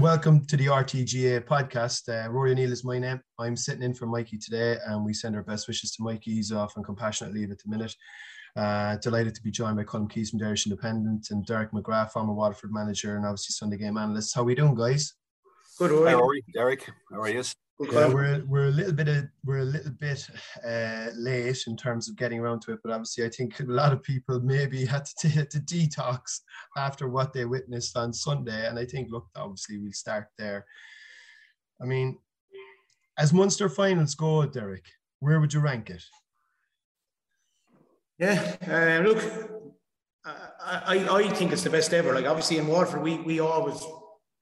Welcome to the RTGA podcast. Uh, Rory O'Neill is my name. I'm sitting in for Mikey today, and we send our best wishes to Mikey. He's off on compassionate leave at the minute. Uh, delighted to be joined by Colm Keys from the Irish Independent and Derek McGrath, former Waterford manager and obviously Sunday game analyst. How are we doing, guys? Good, Rory. Hi, Rory. Derek, how are you? Yeah, we're we're a little bit of, we're a little bit uh, late in terms of getting around to it, but obviously I think a lot of people maybe had to, t- to detox after what they witnessed on Sunday, and I think look, obviously we'll start there. I mean, as Munster finals go, Derek, where would you rank it? Yeah, uh, look, I, I, I think it's the best ever. Like obviously in Waterford, we we always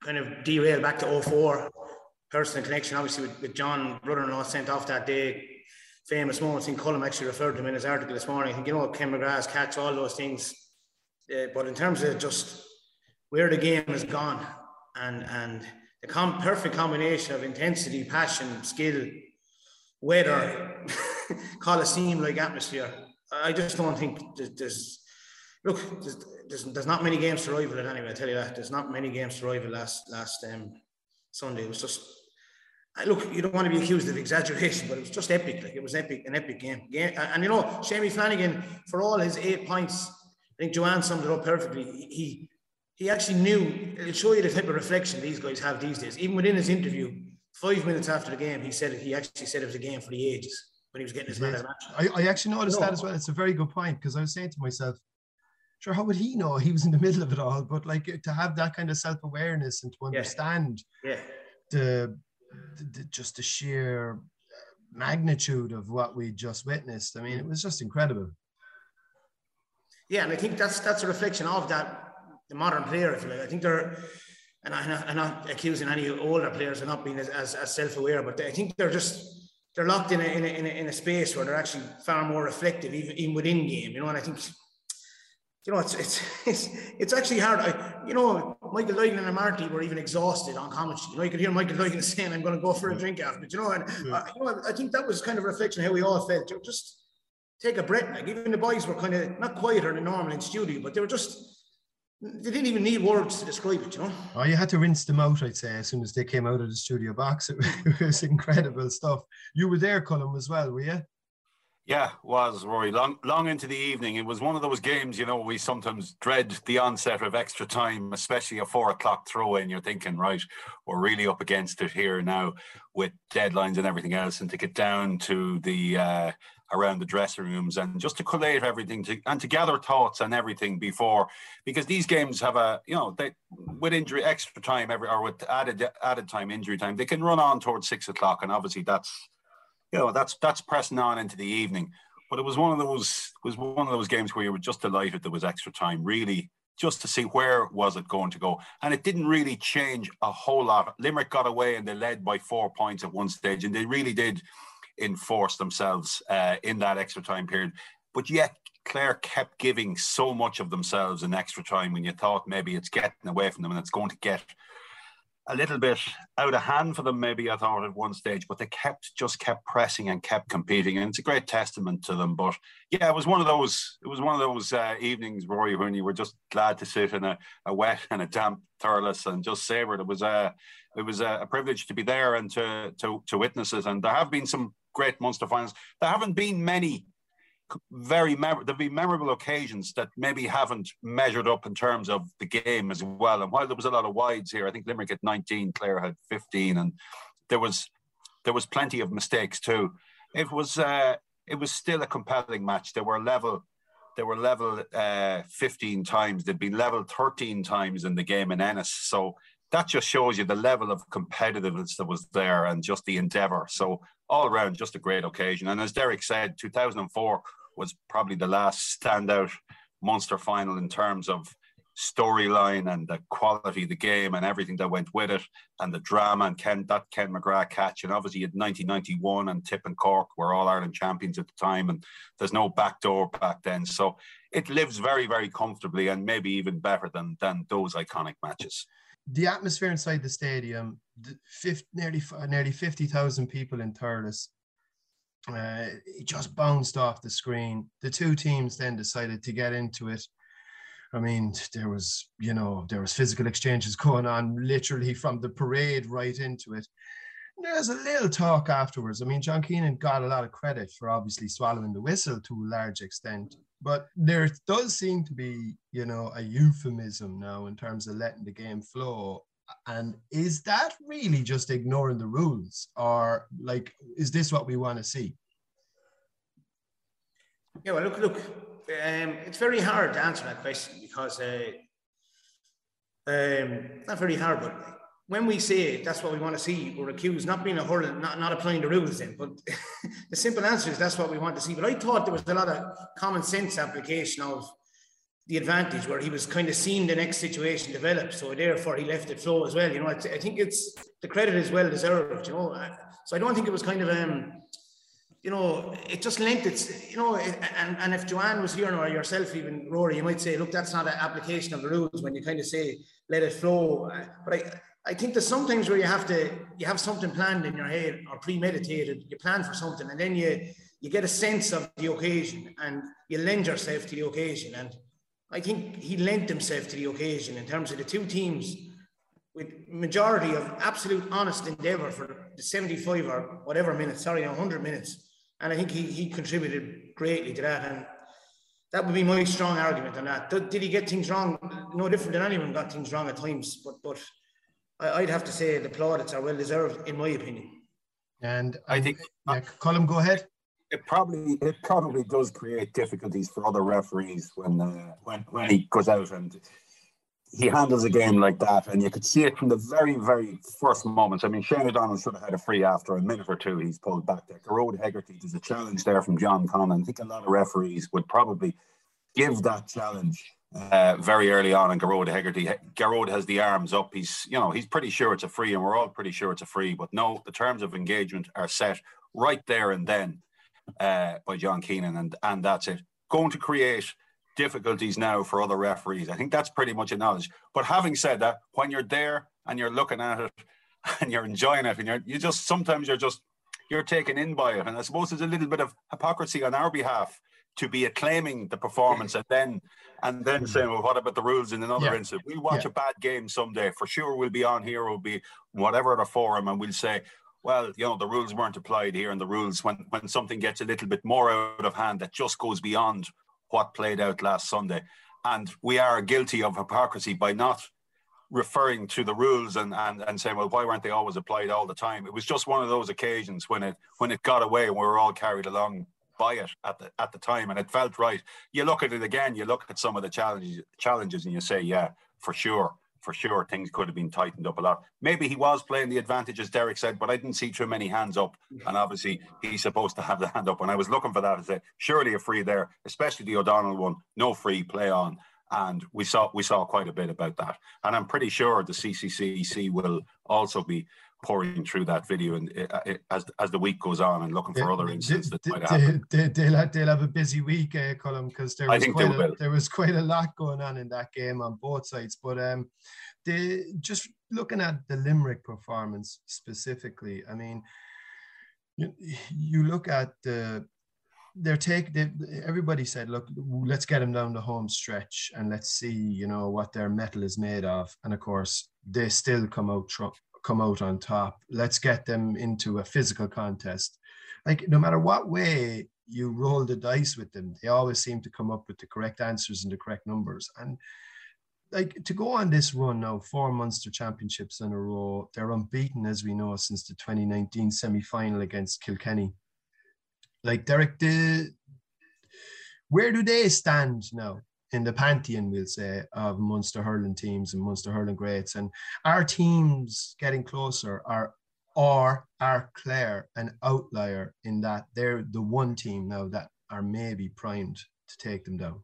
kind of derail back to 04. Personal connection, obviously, with, with John, brother-in-law, sent off that day. Famous moments. in Colm actually referred to him in his article this morning. I think you know Ken McGrath's catch, all those things. Uh, but in terms of just where the game has gone and and the com- perfect combination of intensity, passion, skill, weather, coliseum like atmosphere. I just don't think there's, there's look, there's, there's, there's, not many games to rival it anyway. I tell you that there's not many games to rival last last um, Sunday. It was just look. You don't want to be accused of exaggeration, but it was just epic. Like it was epic, an epic game. game and, you know, Shamey Flanagan for all his eight points, I think Joanne summed it up perfectly. He he actually knew. It'll show you the type of reflection these guys have these days. Even within his interview, five minutes after the game, he said he actually said it was a game for the ages when he was getting his man of match. I, I actually noticed no. that as well. It's a very good point because I was saying to myself, sure, how would he know he was in the middle of it all? But like to have that kind of self awareness and to understand yeah. Yeah. The, the, just the sheer magnitude of what we just witnessed. I mean, it was just incredible. Yeah, and I think that's that's a reflection of that the modern player. If you like, I think they're. And I'm not accusing any older players of not being as, as, as self-aware, but I think they're just they're locked in a, in a, in a, in a space where they're actually far more reflective, even, even within game, you know. And I think, you know, it's it's it's, it's actually hard. I, you know, Michael Duignan and Marty were even exhausted on commentary. You know, you could hear Michael Duignan saying, "I'm going to go for a drink after," but you know, and yeah. uh, you know, I think that was kind of a reflection of how we all felt. Just take a breath. Like even the boys were kind of not quieter than normal in studio, but they were just they didn't even need words to describe it, you know. Oh, you had to rinse them out, I'd say, as soon as they came out of the studio box. It was incredible stuff. You were there, Colm, as well, were you? Yeah, was Rory. Long, long into the evening. It was one of those games, you know, we sometimes dread the onset of extra time, especially a four o'clock throw in. You're thinking, right, we're really up against it here now with deadlines and everything else, and to get down to the uh, around the dressing rooms and just to collate everything to, and to gather thoughts and everything before because these games have a you know they with injury extra time every or with added added time injury time they can run on towards six o'clock and obviously that's you know that's that's pressing on into the evening. But it was one of those was one of those games where you were just delighted there was extra time really just to see where was it going to go. And it didn't really change a whole lot. Limerick got away and they led by four points at one stage and they really did enforce themselves uh, in that extra time period. But yet, Clare kept giving so much of themselves in extra time when you thought maybe it's getting away from them and it's going to get a little bit out of hand for them, maybe I thought at one stage, but they kept just kept pressing and kept competing. And it's a great testament to them. But yeah, it was one of those, it was one of those uh, evenings, Rory, when you were just glad to sit in a, a wet and a damp Thurles and just savor it. It was a, it was a, privilege to be there and to, to, to witness it. And there have been some great Munster finals. There haven't been many very there've been memorable occasions that maybe haven't measured up in terms of the game as well. And while there was a lot of wides here, I think Limerick had 19, Clare had 15, and there was there was plenty of mistakes too. It was uh, it was still a compelling match. There were level there were level uh, 15 times. They'd been level 13 times in the game in Ennis. So that just shows you the level of competitiveness that was there and just the endeavour. So all around, just a great occasion. And as Derek said, 2004 was probably the last standout Munster final in terms of storyline and the quality of the game and everything that went with it and the drama and Ken that Ken McGrath catch. And obviously in 1991 and Tip and Cork were all Ireland champions at the time and there's no backdoor back then. So it lives very very comfortably and maybe even better than than those iconic matches. The atmosphere inside the stadium 50, nearly nearly 50,000 people in Thurles uh, it just bounced off the screen the two teams then decided to get into it I mean, there was, you know, there was physical exchanges going on literally from the parade right into it. There's a little talk afterwards. I mean, John Keenan got a lot of credit for obviously swallowing the whistle to a large extent, but there does seem to be, you know, a euphemism now in terms of letting the game flow. And is that really just ignoring the rules, or like, is this what we want to see? Yeah, well, look, look, um, it's very hard to answer that question because uh, um, not very hard, but when we say it, that's what we want to see, we're accused not being a hurl, not, not applying the rules in. But the simple answer is that's what we want to see. But I thought there was a lot of common sense application of the advantage where he was kind of seeing the next situation develop. So therefore he left it flow as well. You know, I, I think it's the credit is well deserved, you know. So I don't think it was kind of um you know, it just lent its, you know, and, and if Joanne was here or yourself, even Rory, you might say, look, that's not an application of the rules when you kind of say, let it flow. But I, I think there's sometimes where you have to, you have something planned in your head or premeditated, you plan for something and then you, you get a sense of the occasion and you lend yourself to the occasion. And I think he lent himself to the occasion in terms of the two teams with majority of absolute honest endeavour for the 75 or whatever minutes, sorry, 100 minutes and I think he, he contributed greatly to that. And that would be my strong argument on that. Did, did he get things wrong? No different than anyone got things wrong at times. But but I, would have to say the plaudits are well deserved, in my opinion. And I think, yeah, Colm, go ahead. It probably it probably does create difficulties for other referees when uh, when when he goes out and he handles a game like that, and you could see it from the very, very first moments. I mean, Shane O'Donnell should have had a free after a minute or two. He's pulled back there. Gearóid Hegarty, there's a challenge there from John Conlon. I think a lot of referees would probably give that challenge uh, very early on. And Gearóid Hegarty, Gearóid has the arms up. He's, you know, he's pretty sure it's a free, and we're all pretty sure it's a free. But no, the terms of engagement are set right there and then uh, by John Keenan, and and that's it. Going to create difficulties now for other referees. I think that's pretty much a knowledge. But having said that, when you're there and you're looking at it and you're enjoying it and you're you just sometimes you're just you're taken in by it. And I suppose there's a little bit of hypocrisy on our behalf to be acclaiming the performance and then and then saying, well, what about the rules in another yeah. instance? We'll watch yeah. a bad game someday. For sure we'll be on here, we'll be whatever the forum, and we'll say, well, you know, the rules weren't applied here, and the rules when when something gets a little bit more out of hand that just goes beyond what played out last Sunday. And we are guilty of hypocrisy by not referring to the rules and, and, and saying, well, why weren't they always applied all the time? It was just one of those occasions when it when it got away and we were all carried along by it at the at the time and it felt right. You look at it again, you look at some of the challenges challenges and you say, yeah, for sure for sure things could have been tightened up a lot. Maybe he was playing the advantage, as Derek said, but I didn't see too many hands up. And obviously, he's supposed to have the hand up. And I was looking for that, I said, surely a free there, especially the O'Donnell one, no free, play on. And we saw we saw quite a bit about that. And I'm pretty sure the CCCC will also be pouring through that video and uh, uh, as as the week goes on and looking for other incidents that might happen. They, will they'll have a busy week, uh, Colm, because there was quite a, there was quite a lot going on in that game on both sides. But um, they just looking at the Limerick performance specifically. I mean, you, you look at the they're take they, everybody said look let's get them down the home stretch and let's see you know what their metal is made of and of course they still come out tr- come out on top. Let's get them into a physical contest. Like no matter what way you roll the dice with them, they always seem to come up with the correct answers and the correct numbers. And like to go on this run now, four Munster championships in a row, they're unbeaten as we know since the 2019 semi-final against Kilkenny. Like Derek, the where do they stand now? In the pantheon, we'll say, of Munster hurling teams and Munster hurling greats. And our teams getting closer are or are Clare an outlier in that they're the one team now that are maybe primed to take them down?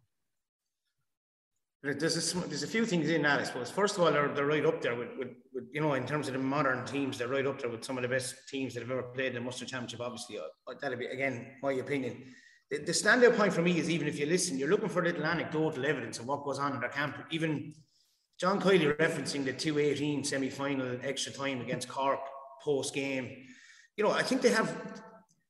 There's a, there's a few things in that, I suppose. First of all, they're, they're right up there with, with, with, you know, in terms of the modern teams, they're right up there with some of the best teams that have ever played the Munster Championship, obviously. Uh, that'll be, again, my opinion. The, the standout point for me is even if you listen, you're looking for a little anecdotal evidence of what goes on in their camp. Even John Kiely referencing the 218 semi final extra time against Cork post game. You know, I think they have,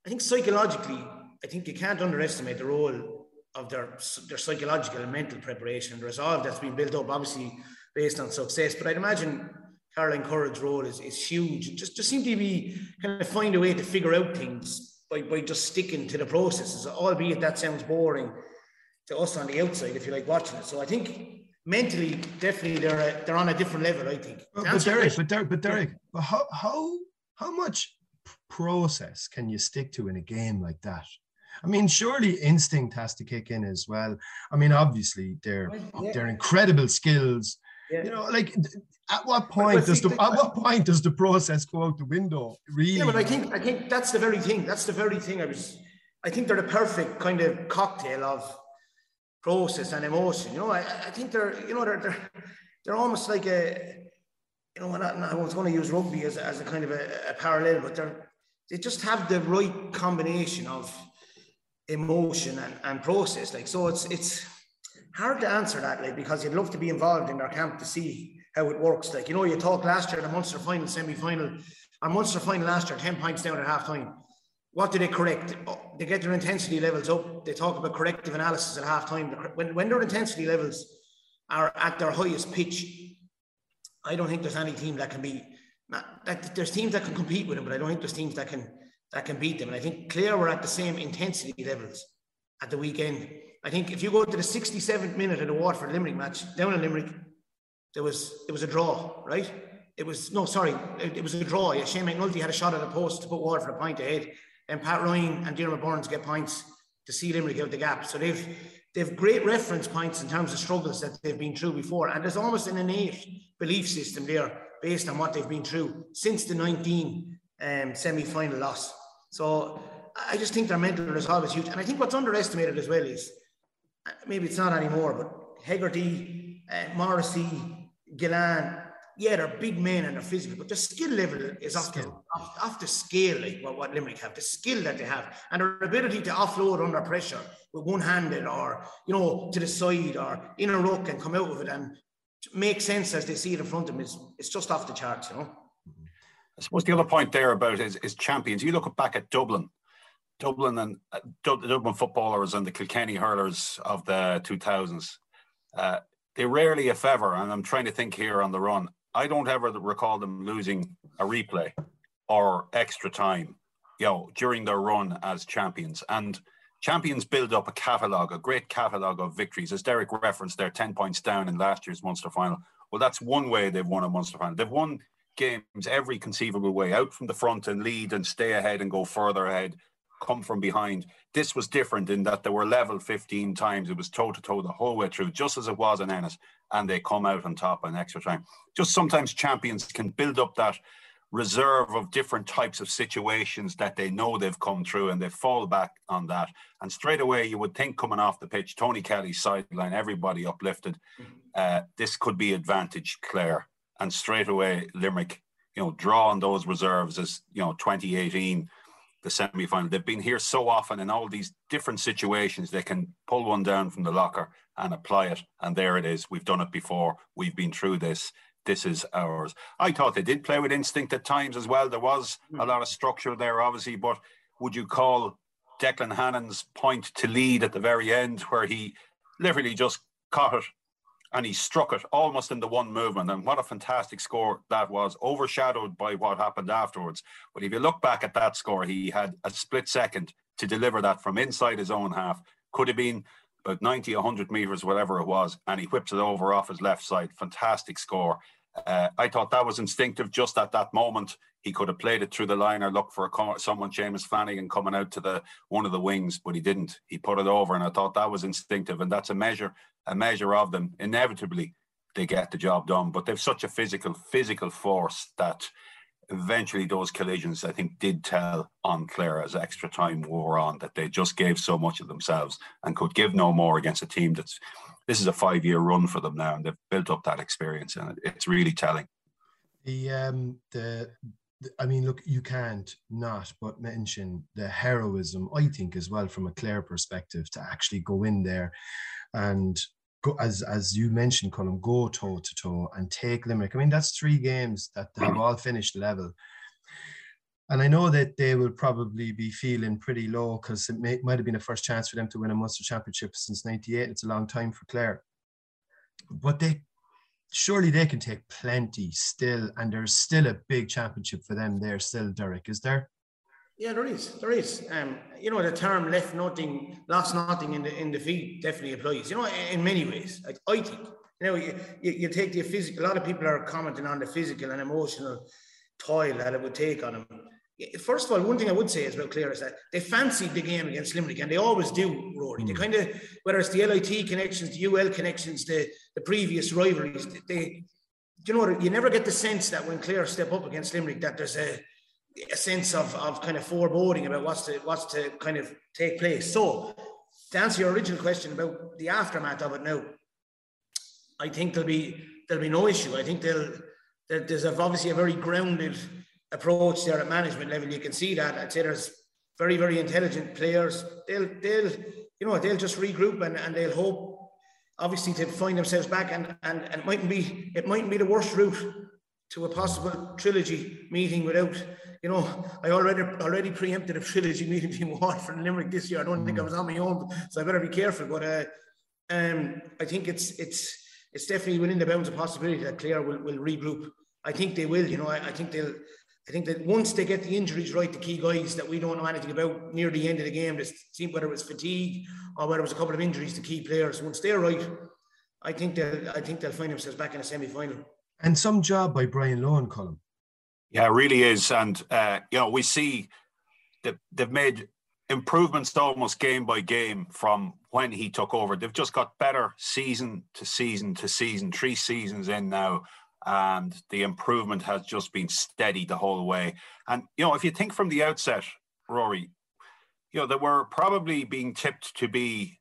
I think psychologically, I think you can't underestimate the role of their their psychological and mental preparation and resolve that's been built up, obviously based on success. But I'd imagine Caroline Currid's role is, is huge. Just just seem to be kind of find a way to figure out things by, by just sticking to the processes, albeit that sounds boring to us on the outside if you like watching it. So I think mentally, definitely they're a, they're on a different level. I think. But, but Derek, but Derek, but Derek, but how how how much process can you stick to in a game like that? I mean, surely instinct has to kick in as well. I mean, obviously they're yeah. they're incredible skills. Yeah. You know, like at what point does the at what point does the process go out the window? Really? Yeah, but I think I think that's the very thing. That's the very thing I was. I think they're the perfect kind of cocktail of process and emotion. You know, I, I think they're you know they're they're they're almost like a you know, I was going to use rugby as, as a kind of a, a parallel, but they're they just have the right combination of emotion and, and process. Like so, it's it's hard to answer that, like because you'd love to be involved in their camp to see how it works. Like you know, you talked last year the Munster final, semi final, our Munster final last year, ten points down at half time. What do they correct? Oh, they get their intensity levels up. They talk about corrective analysis at half time. When, when their intensity levels are at their highest pitch, I don't think there's any team that can be. That, there's teams that can compete with them, but I don't think there's teams that can that can beat them. And I think Clare were at the same intensity levels at the weekend. I think if you go to the 67th minute of the Waterford Limerick match, down in Limerick, there was it was a draw, right? It was no, sorry, it, it was a draw. Yeah, Shane McNulty had a shot at the post to put Waterford a point ahead. And Pat Ryan and Diarmaid Byrnes get points to see Limerick out the gap. So they've they've great reference points in terms of struggles that they've been through before. And there's almost an innate belief system there based on what they've been through since the 19 um, semi-final loss. So I just think their mental resolve is huge. And I think what's underestimated as well is maybe it's not anymore, but Hegarty, uh, Morrissey, Gillane, yeah, they're big men and they're physical, but the skill level is off the, off, off, the scale, like what, what Limerick have, the skill that they have, and their ability to offload under pressure with one handed or, you know, to the side or in a ruck and come out of it and make sense as they see it in front of them is it's just off the charts, you know. I suppose the other point there about is, is champions. You look back at Dublin, Dublin and uh, Dublin footballers and the Kilkenny hurlers of the 2000s. Uh, they rarely, if ever, and I'm trying to think here on the run, I don't ever recall them losing a replay or extra time, you know, during their run as champions. And champions build up a catalogue, a great catalogue of victories. As Derek referenced, they're 10 points down in last year's Munster final. Well, that's one way they've won a Munster final. They've won games every conceivable way out from the front and lead and stay ahead and go further ahead, come from behind. This was different in that they were level 15 times. It was toe to toe the whole way through, just as it was in Ennis, and they come out on top in extra time. Just sometimes champions can build up that reserve of different types of situations that they know they've come through and they fall back on that. And straight away, you would think coming off the pitch, Tony Kelly's sideline, everybody uplifted. Uh, this could be advantage Clare and straight away Limerick, you know, draw on those reserves as you know 2018, the semi final. They've been here so often in all these different situations. They can pull one down from the locker and apply it, and there it is. We've done it before. We've been through this. This is ours. I thought they did play with instinct at times as well. There was a hmm. lot of structure there, obviously, but would you call Declan Hannon's point to lead at the very end, where he literally just caught it and he struck it almost in the one movement. And what a fantastic score that was, overshadowed by what happened afterwards. But if you look back at that score, he had a split second to deliver that from inside his own half. Could have been about 90, 100 meters, whatever it was, and he whipped it over off his left side. Fantastic score. Uh, I thought that was instinctive just at that moment. He could have played it through the line or looked for a, someone, Seamus Flanagan, coming out to the one of the wings, but he didn't. He put it over, and I thought that was instinctive, and that's a measure, a measure of them. Inevitably, they get the job done, but they've such a physical, physical force that eventually those collisions, I think, did tell on Clare as extra time wore on that they just gave so much of themselves and could give no more against a team that's this is a five year run for them now and they've built up that experience and it's really telling. The um the I mean, look, you can't not but mention the heroism, I think, as well, from a Clare perspective, to actually go in there and go, as as you mentioned, Colm, go toe to toe and take Limerick. I mean, that's three games that have all finished level. And I know that they will probably be feeling pretty low because it may, might have been a first chance for them to win a Munster Championship since '98. It's a long time for Clare, but they surely they can take plenty still, and there's still a big championship for them there still, Derek, is there? Yeah, there is. There is. Um, you know, the term left nothing, lost nothing in the in the feet definitely applies. You know, in many ways. Like, I think. You know, you, you, you take the physical. A lot of people are commenting on the physical and emotional toil that it would take on them. First of all, one thing I would say is about Clare is that they fancied the game against Limerick, and they always do, Rory. Mm. They hmm. kind of, whether it's the LIT connections, the UL connections, the, the previous rivalries, they, you know, you never get the sense that when Clare step up against Limerick, that there's a, a sense of, of kind of foreboding about what's to what's to kind of take place. So, to answer your original question about the aftermath of it now, I think there'll be there'll be no issue. I think they'll there's obviously a very grounded approach there at management level. You can see that. I'd say there's very, very intelligent players. They'll, they'll, you know, they'll just regroup and, and they'll hope, obviously, to find themselves back. And, and, and it mightn't be, it mightn't be the worst route to a possible trilogy meeting without, you know, I already already preempted a trilogy meeting between Waterford and Limerick this year. I don't think I was on my own, so I better be careful. But uh, um, I think it's it's it's definitely within the bounds of possibility that Clare will, will regroup. I think they will. You know, I, I think they'll I think that once they get the injuries right, the key guys that we don't know anything about near the end of the game, this team, whether it was fatigue or whether it was a couple of injuries to key players, once they're right, I think they'll I think they'll find themselves back in a semi-final. And some job by Brian Lohan, Colm. Yeah, it really is. And uh, you know, we see that they've made improvements almost game by game from when he took over. They've just got better season to season to season, three seasons in now and the improvement has just been steady the whole way. And you know, if you think from the outset, Rory, you know, that we're probably being tipped to be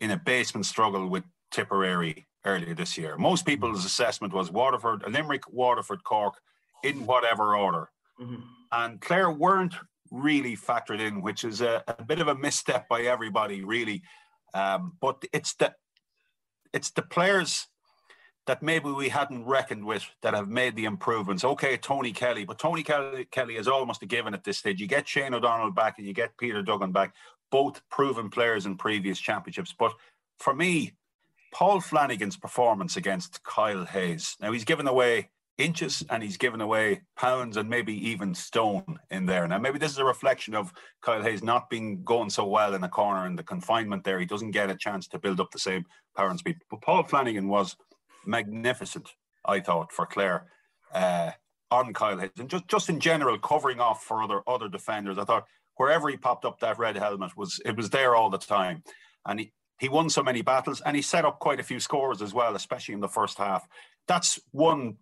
in a basement struggle with Tipperary earlier this year. Most people's assessment was Waterford, Limerick, Waterford, Cork, in whatever order. Mm-hmm. And Clare weren't really factored in, which is a, a bit of a misstep by everybody, really. Um, but it's the it's the players that maybe we hadn't reckoned with that have made the improvements. Okay, Tony Kelly, but Tony Kelly, Kelly is almost a given at this stage. You get Shane O'Donnell back and you get Peter Duggan back, both proven players in previous championships. But for me, Paul Flanagan's performance against Kyle Hayes. Now he's given away inches and he's given away pounds and maybe even stone in there. Now maybe this is a reflection of Kyle Hayes not being going so well in the corner and the confinement there. He doesn't get a chance to build up the same power and speed. But Paul Flanagan was magnificent, I thought, for Clare uh, on Kyle Hayes. And just, just in general, covering off for other other defenders. I thought wherever he popped up that red helmet was it was there all the time. And he, he won so many battles and he set up quite a few scores as well, especially in the first half. That's one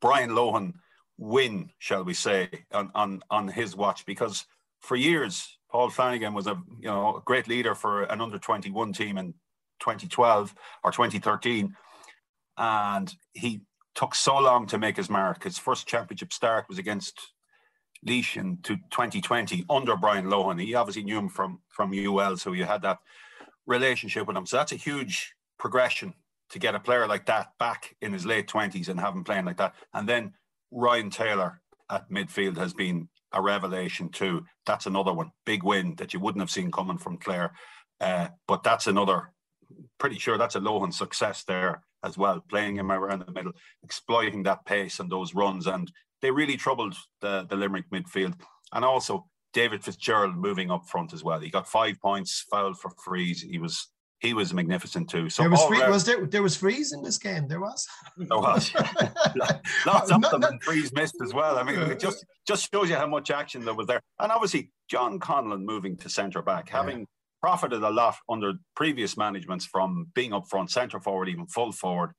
Brian Lohan win, shall we say, on, on, on his watch because for years Paul Flanagan was a you know a great leader for an under 21 team in 2012 or 2013 and he took so long to make his mark. His first championship start was against Laois in 2020 under Brian Lohan. He obviously knew him from from UL, so you had that relationship with him. So that's a huge progression to get a player like that back in his late 20s and have him playing like that. And then Ryan Taylor at midfield has been a revelation too. That's another one, big win that you wouldn't have seen coming from Clare. Uh, but that's another, pretty sure that's a Lohan success there as well, playing him around the middle, exploiting that pace and those runs. And they really troubled the, the Limerick midfield. And also David Fitzgerald moving up front as well. He got five points, fouled for frees. He was he was magnificent too. So there was free, was there there was frees in this game. There was. There was. Lots of them and frees missed as well. I mean, it just just shows you how much action there was there. And obviously, John Conlon moving to centre back, having profited a lot under previous managements from being up front, centre forward, even full forward,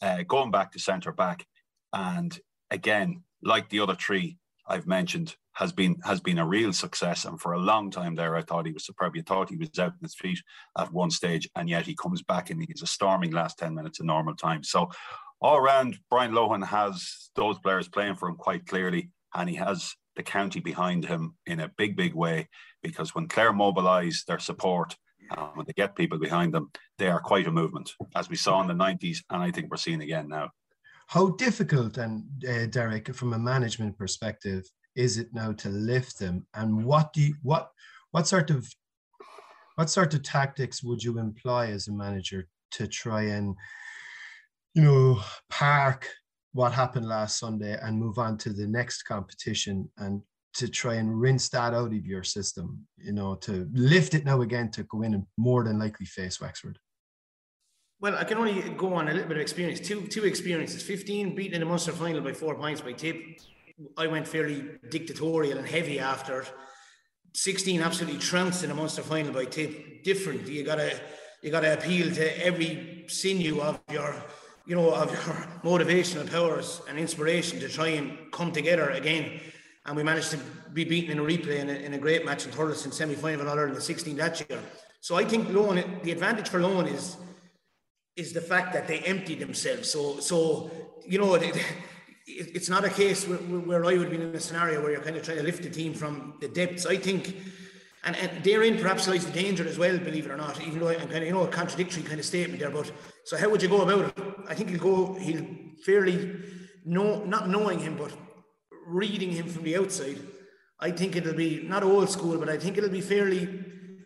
uh, going back to centre back. And again, like the other three I've mentioned, has been has been a real success. And for a long time there, I thought he was superb. I thought he was out in his feet at one stage, and yet he comes back and he's a storming last 10 minutes in normal time. So all around, Brian Lohan has those players playing for him quite clearly, and he has the county behind him in a big, big way. Because when Clare mobilise their support, uh, when they get people behind them, they are quite a movement, as we saw in the 90s, and I think we're seeing again now. How difficult, and uh, Derek, from a management perspective, is it now to lift them? And what do you, what what sort of what sort of tactics would you employ as a manager to try and you know park what happened last Sunday and move on to the next competition and to try and rinse that out of your system, you know, to lift it now again to go in and more than likely face Wexford? Well, I can only go on a little bit of experience. Two two experiences. 15 beaten in the Munster final by four points by Tip. I went fairly dictatorial and heavy after 16 absolutely trounced in the Munster final by Tip. Different. You gotta you gotta appeal to every sinew of your you know, of your motivational powers and inspiration to try and come together again. And we managed to be beaten in a replay in a, in a great match in Thurles semi final all in the 16 that year. So I think Lohan, the advantage for Lohan is is the fact that they emptied themselves. So, so you know, it, it, it's not a case where, where I would be in a scenario where you're kind of trying to lift the team from the depths. I think and, and therein perhaps lies the danger as well, believe it or not, even though I'm kind of, you know, a contradictory kind of statement there. But so how would you go about it? I think he'll go, he'll fairly know, not knowing him, but reading him from the outside. I think it'll be not old school, but I think it'll be fairly,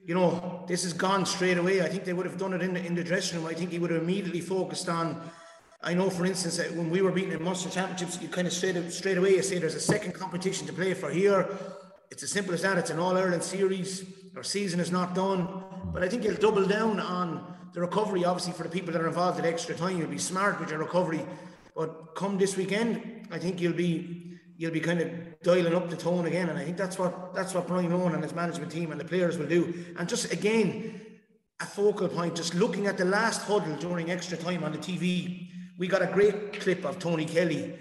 you know, this is gone straight away. I think they would have done it in the, in the dressing room. I think he would have immediately focused on. I know, for instance, that when we were beating in Munster Championships, you kind of straight straight away you say there's a second competition to play for here it's as simple as that. It's an All Ireland series. Our season is not done, but I think you'll double down on the recovery. Obviously, for the people that are involved at extra time, you'll be smart with your recovery. But come this weekend, I think you'll be you'll be kind of dialing up the tone again, and I think that's what that's what Brian Lohan and his management team and the players will do. And just again, a focal point. Just looking at the last huddle during extra time on the TV, we got a great clip of Tony Kelly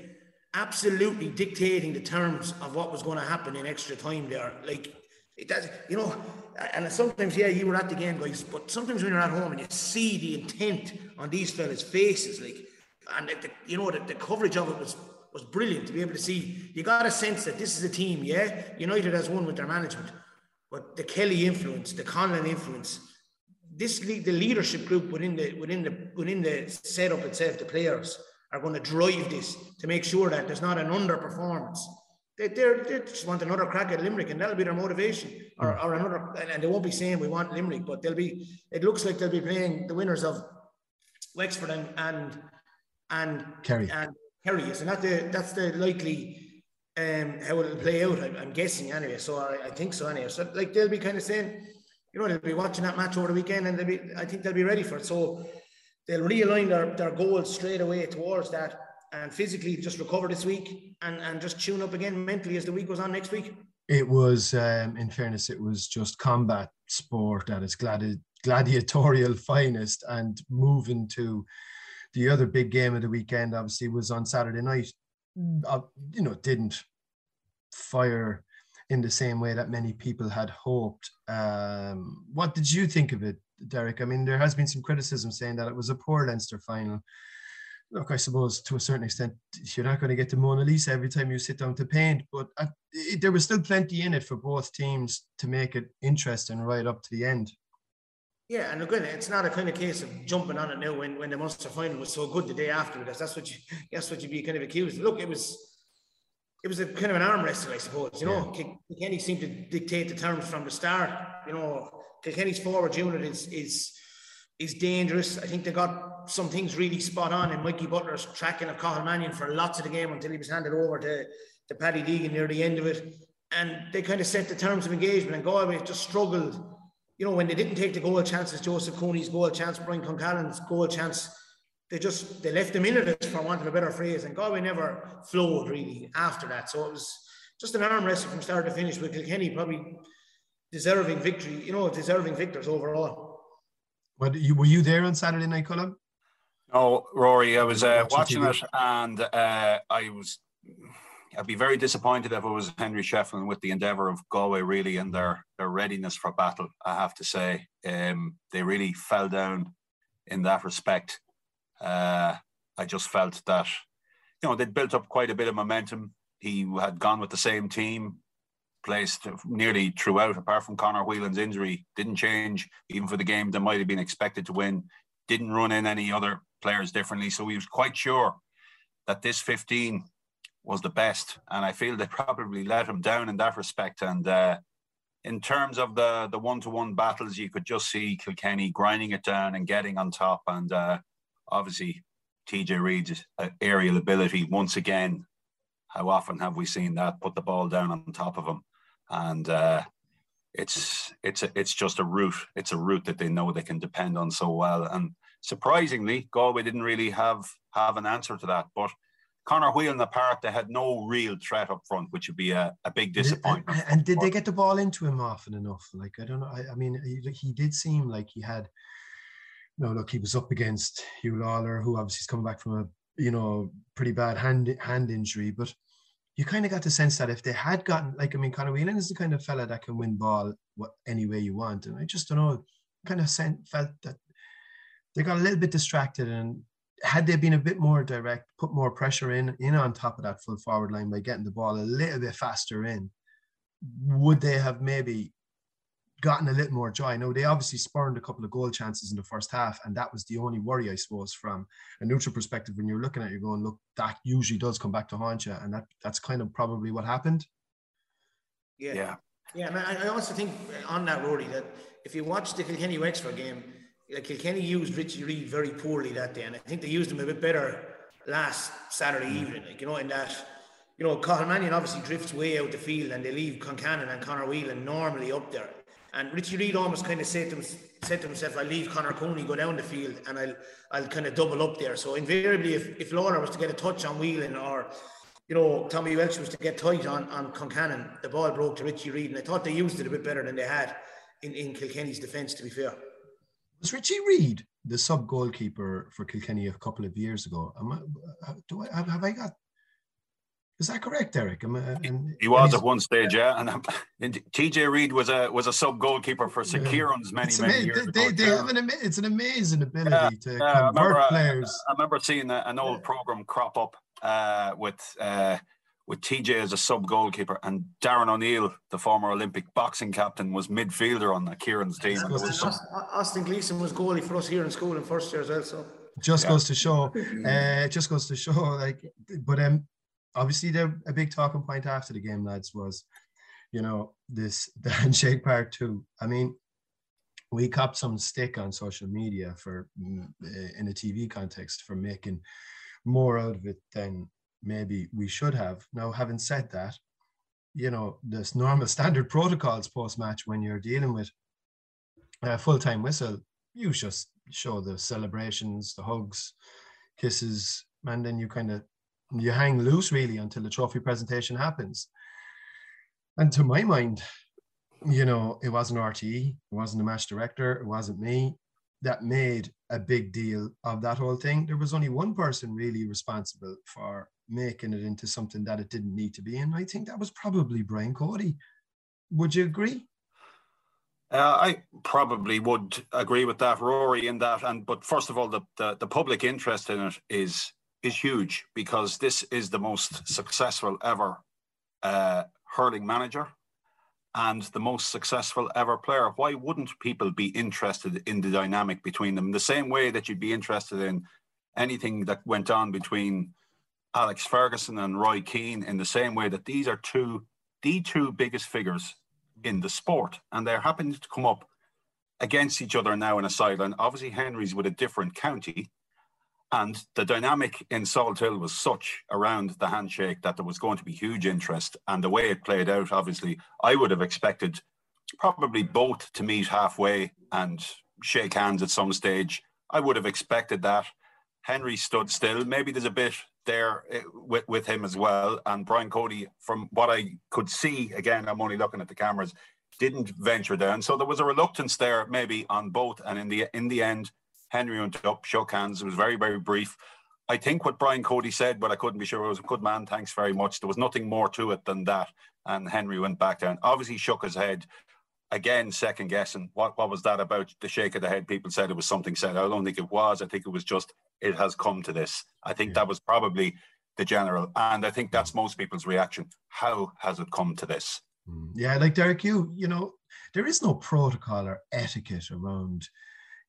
absolutely dictating the terms of what was going to happen in extra time there. Like, it does, you know, and sometimes, yeah, you were at the game, guys, but sometimes when you're at home and you see the intent on these fellas' faces, like, and the, you know, the, the coverage of it was was brilliant to be able to see. You got a sense that this is a team, yeah, United has won with their management, but the Kelly influence, the Conlon influence, this the leadership group within the within the within the setup itself, the players are going to drive this to make sure that there's not an underperformance. They, they're, they just want another crack at Limerick, and that'll be their motivation, or, mm. or another. And, and they won't be saying we want Limerick, but they'll be. It looks like they'll be playing the winners of Wexford and and and Kerry. And Kerry, isn't that the that's the likely um, how it'll play out? I, am guessing anyway. So I, I think so anyway. So like they'll be kind of saying, you know, they'll be watching that match over the weekend, and they'll be. I think they'll be ready for it. So they'll realign their, their goals straight away towards that and physically just recover this week and, and just tune up again mentally as the week goes on next week? It was, um, in fairness, it was just combat sport at its gladi- gladiatorial finest and moving to the other big game of the weekend, obviously, was on Saturday night. Uh, you know, didn't fire in the same way that many people had hoped. Um, what did you think of it, Derek. I mean, there has been some criticism saying that it was a poor Leinster final. Look, I suppose to a certain extent, you're not going to get the Mona Lisa every time you sit down to paint, but uh, it, there was still plenty in it for both teams to make it interesting right up to the end. Yeah, and again, it's not a kind of case of jumping on it now when, when the Munster final was so good the day after because that's what you that's what you'd be kind of accused. Look, it was it was a kind of an arm wrestle, I suppose. You know, yeah. Kenny seemed to dictate the terms from the start. You know, Kilkenny's forward unit is is is dangerous. I think they got some things really spot on in Mikey Butler's tracking of Cathal Mannion for lots of the game until he was handed over to, to Paddy Deegan near the end of it. And they kind of set the terms of engagement and Galway just struggled. You know, when they didn't take the goal chances, Joseph Cooney's goal chance, Brian Concannon's goal chance, they just they left them in it for want of a better phrase. And Galway never flowed really after that. So it was just an arm wrestle from start to finish with Kilkenny probably deserving victory, you know, deserving victors overall. What you were you there on Saturday night, Colm? No, Rory, I was uh, watching, watching it and uh, I was I'd be very disappointed if it was Henry Shefflin with the endeavour of Galway really and their their readiness for battle. I have to say, um, they really fell down in that respect. Uh, I just felt that you know they'd built up quite a bit of momentum. He had gone with the same team, placed nearly throughout, apart from Conor Whelan's injury, didn't change even for the game that might have been expected to win. Didn't run in any other players differently, so he was quite sure that this 15 was the best, and I feel they probably let him down in that respect. And uh, in terms of the the one to one battles, you could just see Kilkenny grinding it down and getting on top, and uh, obviously TJ Reid's uh, aerial ability once again. How often have we seen that? Put the ball down on top of him, and uh, it's it's a, it's just a route. It's a route that they know they can depend on so well. And surprisingly, Galway didn't really have have an answer to that. But Conor Whelan the park, they had no real threat up front, which would be a, a big disappointment. And, and did they get the ball into him often enough? Like I don't know. I, I mean, he, he did seem like he had no, look, he was up against Hugh Lawler, who obviously is coming back from a you know pretty bad hand hand injury, but you kind of got the sense that if they had gotten like I mean, Conor Whelan is the kind of fella that can win ball what any way you want, and I just don't know, kind of sent, felt that they got a little bit distracted and had they been a bit more direct, put more pressure in in on top of that full forward line by getting the ball a little bit faster in, would they have maybe gotten a little more joy. Now they obviously spurned a couple of goal chances in the first half, and that was the only worry, I suppose, from a neutral perspective. When you're looking at, it, you're going, look, that usually does come back to haunt you, and that that's kind of probably what happened. Yeah, yeah, yeah. And I, I also think on that, Rory, that if you watch the Kilkenny Wexford game, like Kilkenny used Richie Reid very poorly that day, and I think they used him a bit better last Saturday mm. evening. Like you know, in that you know, Mannion obviously drifts way out the field and they leave Concannon and Conor Whelan normally up there. And Richie Reid almost kind of said to, said to himself, I'll leave Conor Cooney, go down the field, and I'll I'll kind of double up there. So invariably, if, if Lawler was to get a touch on Whelan or, you know, Tommy Walsh was to get tight on, on Concannon, the ball broke to Richie Reid. And I thought they used it a bit better than they had in, in Kilkenny's defence, to be fair. Was Richie Reid the sub goalkeeper for Kilkenny a couple of years ago? Am I, do I, have I got is that correct, Eric? And, he was at one stage, yeah. And, and TJ Reid was a was a sub goalkeeper for St. Kieran's many it's many years they, ago. They, have an it's an amazing ability yeah, to uh, convert I players. I, I remember seeing a, an old program crop up uh, with uh, with TJ as a sub goalkeeper and Darren O'Neill, the former Olympic boxing captain, was midfielder on the Kieran's team. Austin, Austin Gleeson was goalie for us here in school in first year as well. So just yeah. goes to show, uh, just goes to show, like, but um, obviously the a big talking point after the game, lads, was you know this the handshake part too. I mean, we copped some stick on social media for mm, in a TV context for making more out of it than maybe we should have. Now, having said that, you know, this normal standard protocols post match when you're dealing with a full time whistle, you just show the celebrations, the hugs, kisses, and then you kind of you hang loose really until the trophy presentation happens. And to my mind, you know, it wasn't RTE, it wasn't the match director, it wasn't me that made a big deal of that whole thing. There was only one person really responsible for making it into something that it didn't need to be. And I think that was probably Brian Cody. Would you agree? Uh, I probably would agree with that, Rory, in that. And but first of all, the, the, the public interest in it is is huge because this is the most successful ever uh, hurling manager and the most successful ever player. Why wouldn't people be interested in the dynamic between them? The same way that you'd be interested in anything that went on between Alex Ferguson and Roy Keane, in the same way that these are two, the two biggest figures in the sport, and they're happening to come up against each other now in a sideline. Obviously, Henry's with a different county, and the dynamic in Salthill was such around the handshake that there was going to be huge interest. And the way it played out, obviously, I would have expected probably both to meet halfway and shake hands at some stage. I would have expected that. Henry stood still. Maybe there's a bit there eh, with, with him as well. And Brian Cody, from what I could see, again, I'm only looking at the cameras, didn't venture down. So there was a reluctance there, maybe on both. And in the in the end, Henry went up, shook hands. It was very, very brief. I think what Brian Cody said, but I couldn't be sure. It was a good man. Thanks very much. There was nothing more to it than that. And Henry went back down. Obviously, shook his head again, second guessing. What what was that about? The shake of the head. People said it was something said. I don't think it was. I think it was just it has come to this. I think yeah. that was probably the general, and I think that's most people's reaction. How has it come to this? Mm. Yeah, like Derek, you you know, there is no protocol or etiquette around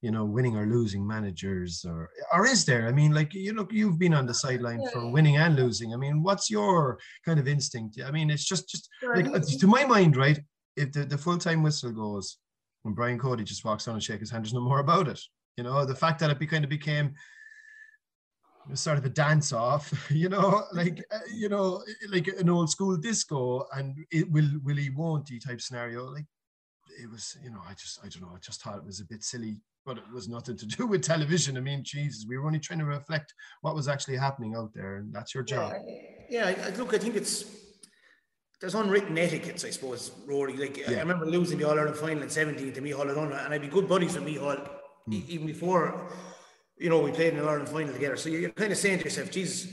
you know winning or losing managers or or is there i mean like you look you've been on the sideline for winning and losing i mean what's your kind of instinct i mean it's just just like to my mind right if the, the full-time whistle goes when brian cody just walks on and shakes his hand there's no more about it you know the fact that it be, kind of became sort of a dance off you know like uh, you know like an old school disco and it will will he won't he type scenario like it was you know i just i don't know i just thought it was a bit silly but it was nothing to do with television. I mean, Jesus, we were only trying to reflect what was actually happening out there, and that's your job. Yeah, yeah look, I think it's there's unwritten etiquettes, I suppose, Rory. Like yeah. I remember losing the All Ireland final in 17 to Micheál O'Donoghue, and I'd be good buddies with Micheál mm. even before, you know, we played in the Ireland final together. So you're kind of saying to yourself, Jesus,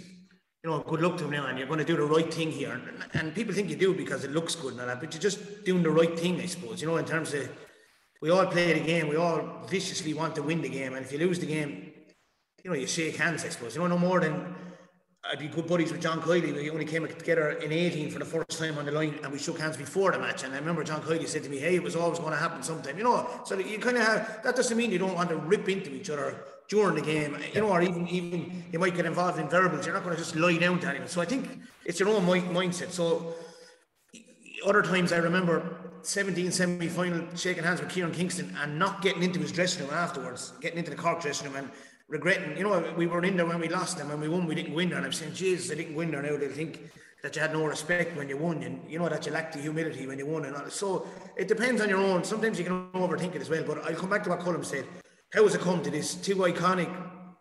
you know, good luck to him now, and you're going to do the right thing here. And, and people think you do because it looks good and all that, but you're just doing the right thing, I suppose. You know, in terms of we all play the game. We all viciously want to win the game. And if you lose the game, you know, you shake hands, I suppose. You know, no more than I'd be good buddies with John Kiely. We only came together in 18 for the first time on the line and we shook hands before the match. And I remember John Kiely said to me, Hey, it was always going to happen sometime. You know, so you kind of have that doesn't mean you don't want to rip into each other during the game, you know, or even even you might get involved in verbals. You're not going to just lie down to anyone. So I think it's your own mindset. So other times I remember 17 semi final shaking hands with Kieran Kingston and not getting into his dressing room afterwards, getting into the Cork dressing room and regretting, you know, we were in there when we lost them and we won, we didn't win there. And I'm saying, Jesus, I didn't win there now. They think that you had no respect when you won and you know that you lacked the humility when you won and all. So it depends on your own. Sometimes you can overthink it as well. But I'll come back to what Colm said. How has it come to this? Two iconic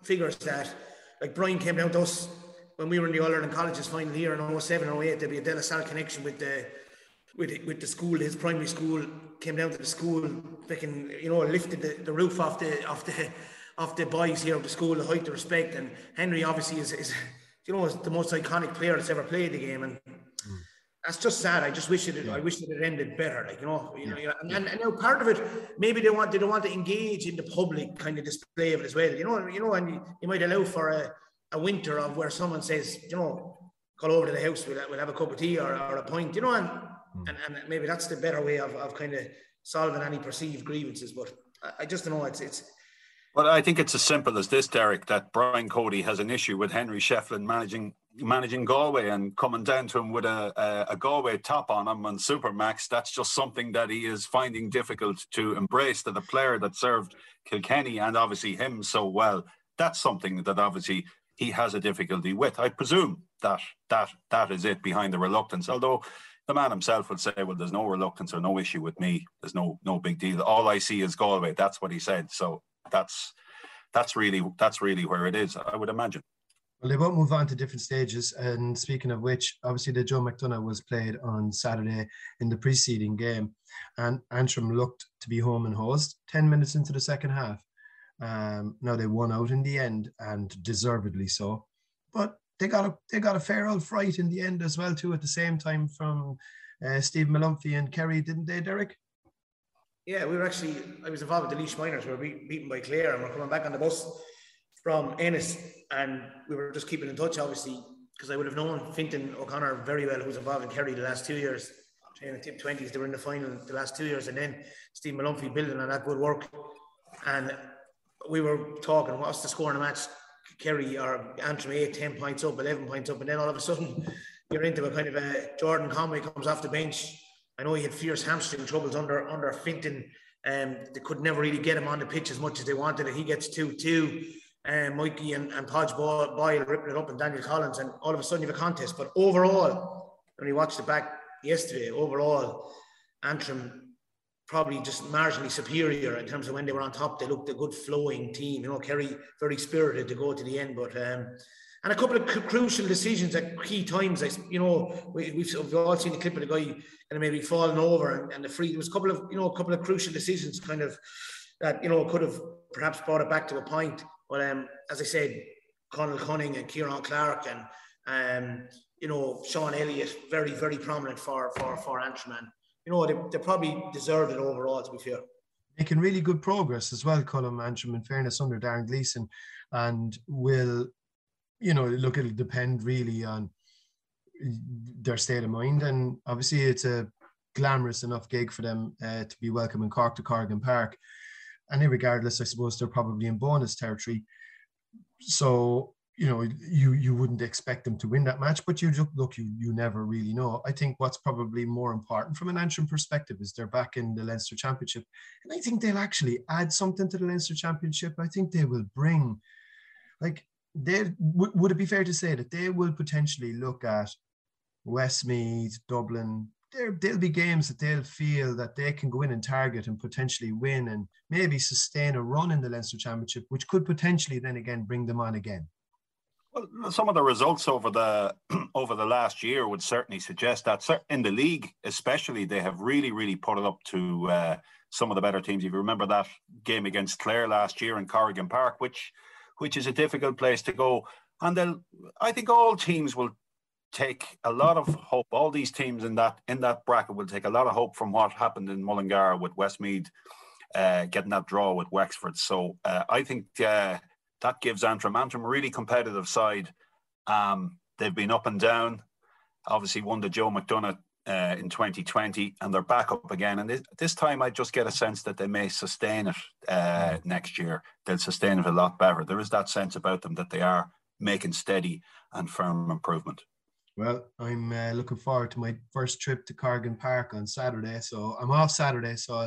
figures that, like Brian came down to us when we were in the All Ireland Colleges final here in 07 08. There'd be a De La Salle connection with the with with the school, his primary school, came down to the school, freaking, you know, lifted the, the roof off the off the off the boys here of the school, the height of respect. And Henry obviously is, is you know, is the most iconic player that's ever played the game. And. That's just sad. I just wish it yeah. I wish it had ended better. Like, you know, you yeah. know, and, and, and now part of it, maybe they want they don't want to engage in the public kind of display of it as well. You know, you know, and you, you might allow for a, a winter of where someone says, you know, call over to the house, we'll, we'll have a cup of tea or, or a pint, you know, and Mm. And, and maybe that's the better way of, of kind of solving any perceived grievances. But I, I just don't know. It's, it's, well, I think it's as simple as this, Derek, that Brian Cody has an issue with Henry Shefflin managing managing Galway and coming down to him with a, a, a Galway top on him and Supermac's. That's just something that he is finding difficult to embrace that the player that served Kilkenny and obviously him so well. That's something that obviously he has a difficulty with. I presume that that that is it behind the reluctance. Although the man himself would say, "Well, there's no reluctance or no issue with me. There's no no big deal. All I see is Galway." That's what he said. So that's that's really that's really where it is. I would imagine. Well, they both move on to different stages. And speaking of which, obviously the Joe McDonagh was played on Saturday in the preceding game, and Antrim looked to be home and host. Ten minutes into the second half, um, now they won out in the end, and deservedly so. But they got a they got a fair old fright in the end as well too. At the same time from uh, Steve Molumphy and Kerry, didn't they, Derek? Yeah, we were actually. I was involved with the Laois minors. We were beaten by Clare, and we're coming back on the bus from Ennis, and we were just keeping in touch, obviously, because I would have known Fintan O'Connor very well, who's involved in Kerry the last two years. In the tip twenties, they were in the final the last two years, and then Steve Molumphy building on that good work, and we were talking. What's the score in the match? Kerry or Antrim 8, 10 points up, 11 points up, and then all of a sudden you're into a kind of a Jordan Conway comes off the bench. I know he had fierce hamstring troubles under under Fintan. Um, they could never really get him on the pitch as much as they wanted. And he gets 2 2. Um, Mikey and, and Podge Boyle ripping it up and Daniel Collins, and all of a sudden you have a contest. But overall, when you watched it back yesterday, overall, Antrim probably just marginally superior in terms of when they were on top. They looked a good flowing team. You know, Kerry very spirited to go to the end, but um, and a couple of crucial decisions at key times. I, you know, we, have we've all seen the clip of the guy kind of maybe falling over and, and the free. There was a couple of you know a couple of crucial decisions kind of that you know could have perhaps brought it back to a point. But um, as I said, Conal Cunning and Kieran Clark and um, you know Sean Elliott, very very prominent for for for Antrim. You know they, they probably deserved it overall. To be fair, making really good progress as well, Colm Antrim. In fairness, under Darren Gleeson, and will you know look it'll depend really on their state of mind and obviously it's a glamorous enough gig for them uh, to be welcome in Cork to Corrigan Park. And regardless, I suppose they're probably in bonus territory. So, you know, you you wouldn't expect them to win that match, but you just look, you you never really know. I think what's probably more important from an Antrim perspective is they're back in the Leinster Championship. And I think they'll actually add something to the Leinster Championship. I think they will bring like they w- would it be fair to say that they will potentially look at Westmeath, Dublin, there there'll be games that they'll feel that they can go in and target and potentially win and maybe sustain a run in the Leinster Championship, which could potentially then again bring them on again. Well, some of the results over the over the last year would certainly suggest that in the league, especially, they have really, really put it up to uh, some of the better teams. If you remember that game against Clare last year in Corrigan Park, which which is a difficult place to go, and I think all teams will take a lot of hope. All these teams in that in that bracket will take a lot of hope from what happened in Mullingar with Westmeath uh, getting that draw with Wexford. So uh, I think uh, that gives Antrim Antrim a really competitive side. Um, they've been up and down. Obviously, won the Joe McDonagh uh, in 2020, and they're back up again. And this, this, time, I just get a sense that they may sustain it uh, next year. They'll sustain it a lot better. There is that sense about them that they are making steady and firm improvement. Well, I'm uh, looking forward to my first trip to Corrigan Park on Saturday. So I'm off Saturday, so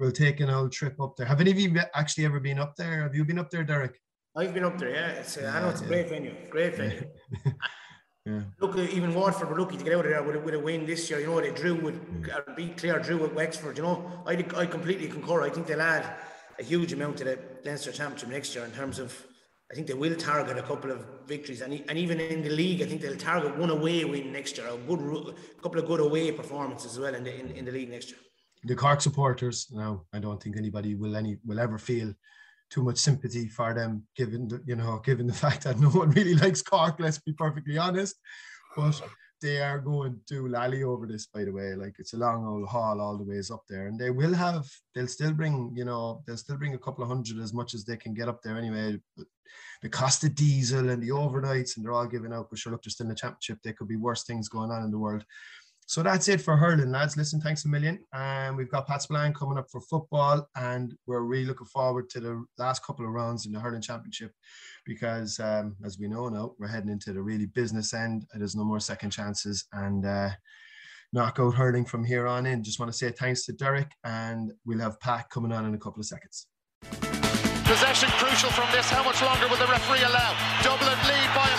we'll take an old trip up there. Have any of you actually ever been up there? Have you been up there, Derek? I've been up there. Yeah, it's, uh, I know it's a great venue. Great venue. yeah. Look, even Waterford were lucky to get out of there with a, with a win this year. You know, they drew with yeah. uh, beat Clare, drew with Wexford. You know, I I completely concur. I think they'll add a huge amount to the Leinster Championship next year in terms of I think they will target a couple of victories, and, and even in the league, I think they'll target one away win next year, a good a couple of good away performances as well in the in, in the league next year. The Cork supporters, now I don't think anybody will any will ever feel too much sympathy for them, given the, you know given the fact that no one really likes Cork. Let's be perfectly honest, but they are going to lally over this, by the way. Like it's a long old haul all the ways up there, and they will have. They'll still bring, you know, they'll still bring a couple of hundred as much as they can get up there anyway. The cost of diesel and the overnights, and they're all giving out. But sure, look, they're still in the championship. There could be worse things going on in the world. So that's it for hurling, lads. Listen, thanks a million. And um, we've got Pat Spillane coming up for football, and we're really looking forward to the last couple of rounds in the hurling championship because, um, as we know now, we're heading into the really business end. There's no more second chances, and uh, knockout hurling from here on in. Just want to say thanks to Derek, and we'll have Pat coming on in a couple of seconds. Possession crucial from this. How much longer will the referee allow? Dublin lead by a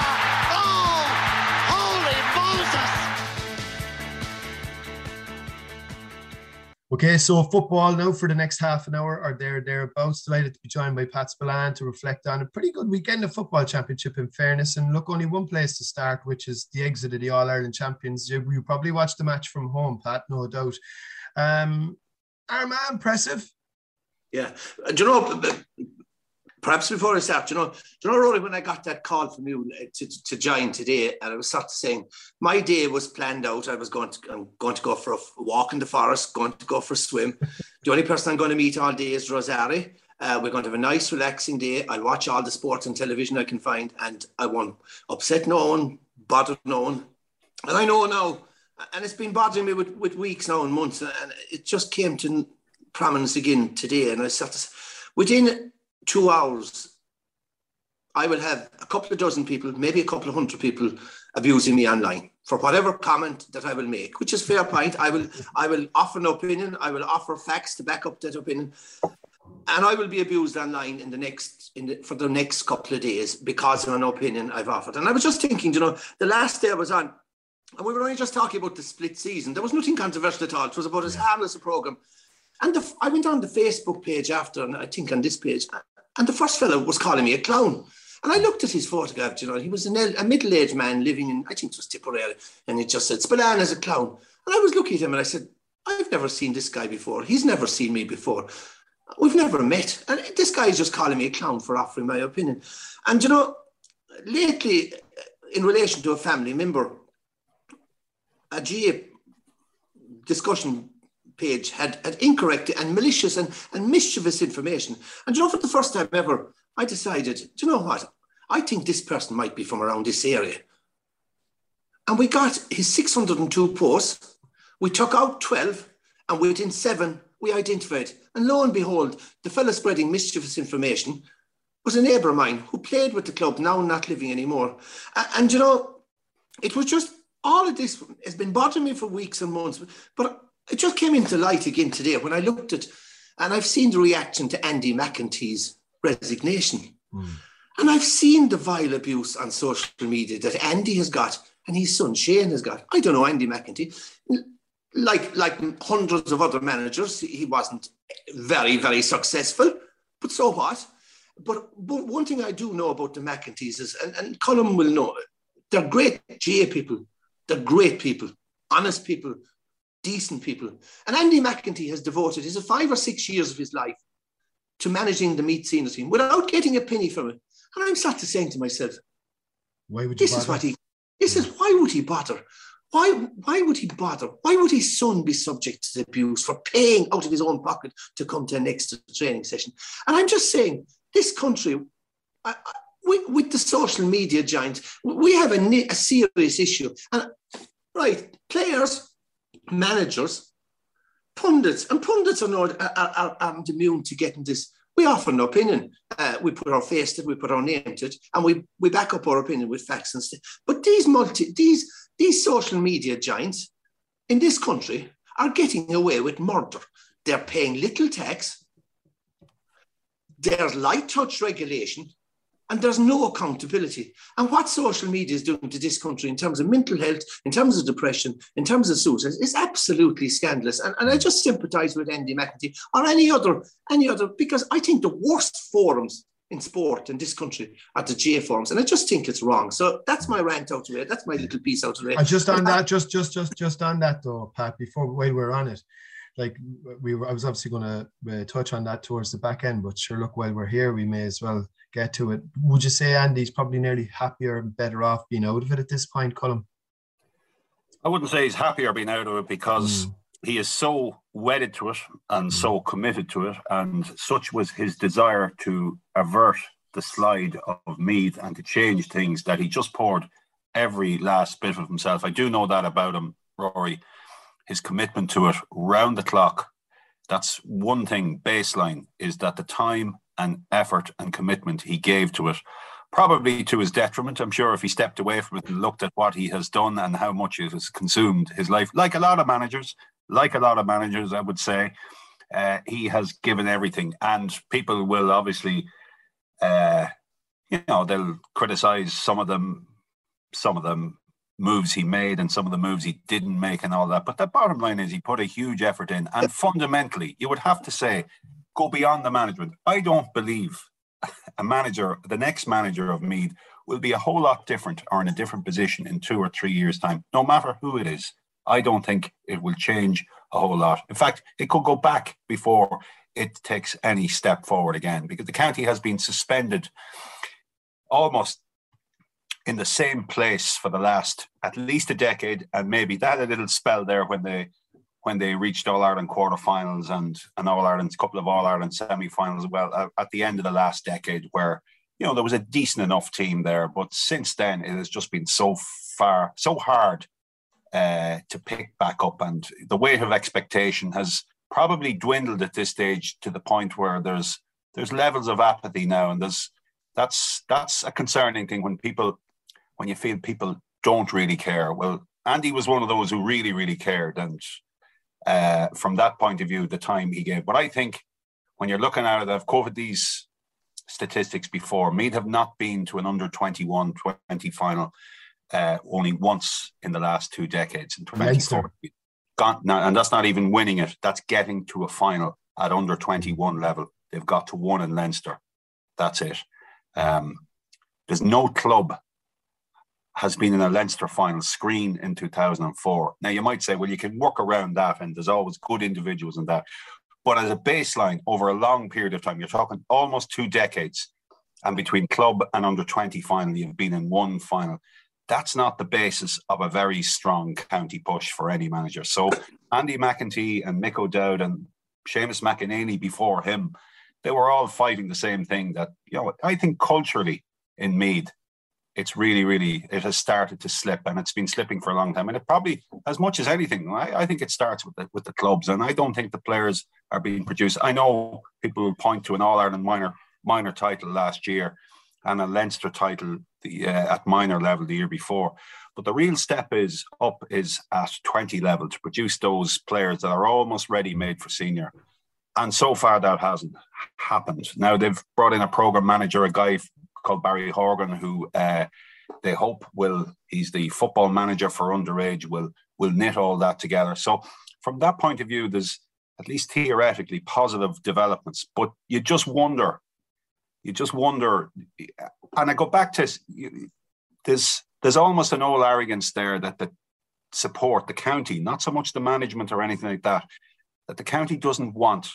Okay, so football now for the next half an hour are there thereabouts. Delighted to be joined by Pat Spillane to reflect on a pretty good weekend of football championship in fairness. And look, only one place to start, which is the exit of the All Ireland champions. You, you probably watched the match from home, Pat, no doubt. Um, Armagh, impressive. Yeah. Do you know, perhaps before I start, you know, you know, Rory, when I got that call from you uh, to, to join today, and I was sort of saying my day was planned out. I was going to I'm going to go for a walk in the forest, going to go for a swim. the only person I'm going to meet all day is Rosarie. Uh, we're going to have a nice, relaxing day. I'll watch all the sports and television I can find, and I won't upset no one, bother no one. And I know now, and it's been bothering me with, with weeks now and months, and it just came to prominence again today. And I started within two hours, I will have a couple of dozen people, maybe a couple of hundred people abusing me online for whatever comment that I will make, which is fair point. I will I will offer an opinion, I will offer facts to back up that opinion. And I will be abused online in the next in the, for the next couple of days because of an opinion I've offered. And I was just thinking, you know, the last day I was on, and we were only just talking about the split season. There was nothing controversial at all. It was about as harmless a program. And the, I went on the Facebook page after, and I think on this page, and the first fellow was calling me a clown. And I looked at his photograph, you know, he was an, a middle aged man living in, I think it was Tipperary, and he just said, Spillane's a clown. And I was looking at him and I said, I've never seen this guy before. He's never seen me before. We've never met. And this guy is just calling me a clown for offering my opinion. And, you know, lately, in relation to a family member, a GA discussion page had, had incorrect and malicious and, and mischievous information. And you know, for the first time ever, I decided, do you know what? I think this person might be from around this area. And we got his 602 posts. We took out 12, and within seven, we identified. And lo and behold, the fellow spreading mischievous information was a neighbour of mine who played with the club, now not living anymore. And, and you know, it was just all of this has been bothering me for weeks and months. But it just came into light again today when I looked at, and I've seen the reaction to Andy McEntee's resignation. Mm. And I've seen the vile abuse on social media that Andy has got and his son Shane has got. I don't know Andy McEntee. Like, like hundreds of other managers, he wasn't very, very successful, but so what? But, but one thing I do know about the McEntees is, and, and Colin will know, they're great GA people. They're great people, honest people, decent people. And Andy McEntee has devoted his five or six years of his life to managing the Meath senior team without getting a penny from it. And I'm sat to saying to myself, why would you this bother? is what he this is why would he bother? Why, why would he bother? Why would his son be subject to abuse for paying out of his own pocket to come to a next training session? And I'm just saying, this country, I, I, with, with, the social media giant, we have a, a serious issue. And right, players, managers, pundits, and pundits are not are, are, are immune to getting this. We offer an opinion. Uh, we put our face to it, we put our name to it, and we, we back up our opinion with facts and stuff. But these multi these these social media giants in this country are getting away with murder. They're paying little tax. There's light touch regulation and there's no accountability. And what social media is doing to this country in terms of mental health, in terms of depression, in terms of suicide is absolutely scandalous. And, and I just sympathize with Andy McEntee or any other, any other, because I think the worst forums in sport in this country are the GA forums, and I just think it's wrong. So that's my rant out of it. That's my little piece out of it. And just on that, just just just just on that though, Pat. Before while we're on it, like we were, I was obviously going to uh, touch on that towards the back end, but sure, look, while we're here, we may as well get to it. Would you say Andy's probably nearly happier and better off being out of it at this point, Colm? I wouldn't say he's happier being out of it because mm. he is so wedded to it and mm. so committed to it, and such was his desire to avert the slide of Meath and to change things that he just poured every last bit of himself. I do know that about him, Rory. His commitment to it round the clock. That's one thing baseline is that the time and effort and commitment he gave to it, probably to his detriment. I'm sure if he stepped away from it and looked at what he has done and how much it has consumed his life, like a lot of managers, like a lot of managers, I would say, uh, he has given everything. And people will obviously, uh, you know, they'll criticize some of them, some of them moves he made and some of the moves he didn't make and all that. But the bottom line is he put a huge effort in. And fundamentally, you would have to say go beyond the management. I don't believe a manager, the next manager of Meath, will be a whole lot different or in a different position in two or three years' time, no matter who it is. I don't think it will change a whole lot. In fact, it could go back before it takes any step forward again because the county has been suspended almost in the same place for the last at least a decade and maybe that a little spell there when they when they reached All Ireland quarterfinals and an All Ireland couple of All Ireland semi-finals. Well, at the end of the last decade, where you know there was a decent enough team there, but since then it has just been so far so hard uh, to pick back up, and the weight of expectation has probably dwindled at this stage to the point where there's there's levels of apathy now, and there's that's that's a concerning thing when people when you feel people don't really care. Well, Andy was one of those who really really cared, and uh, from that point of view, the time he gave. But I think when you're looking at it, I've covered these statistics before. Meath have not been to an under 21 20 final uh, only once in the last two decades. In 2014, gone, now, and that's not even winning it, that's getting to a final at under 21 level. They've got to one in Leinster. That's it. Um, There's no club has been in a Leinster final screen in 2004. Now you might say, well, you can work around that, and there's always good individuals in that. But as a baseline over a long period of time, you're talking almost two decades, and between club and under 20 final, you've been in one final. That's not the basis of a very strong county push for any manager. So Andy McEntee and Mick O'Dowd and Seamus McEnaney before him, they were all fighting the same thing. That you know, I think culturally in Meath, it's really, really, it has started to slip and it's been slipping for a long time. And it probably, as much as anything, I, I think it starts with the, with the clubs. And I don't think the players are being produced. I know people will point to an All Ireland minor minor title last year and a Leinster title the, uh, at minor level the year before. But the real step is up is at 20 level to produce those players that are almost ready made for senior. And so far that hasn't happened. Now they've brought in a program manager, a guy called Barry Horgan, who uh, they hope will he's the football manager for underage will will knit all that together. So from that point of view, there's at least theoretically positive developments. But you just wonder, you just wonder, and I go back to there's there's almost an old arrogance there that the support the county, not so much the management or anything like that, that the county doesn't want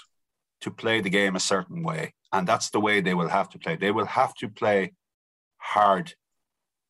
to play the game a certain way. And that's the way they will have to play. They will have to play hard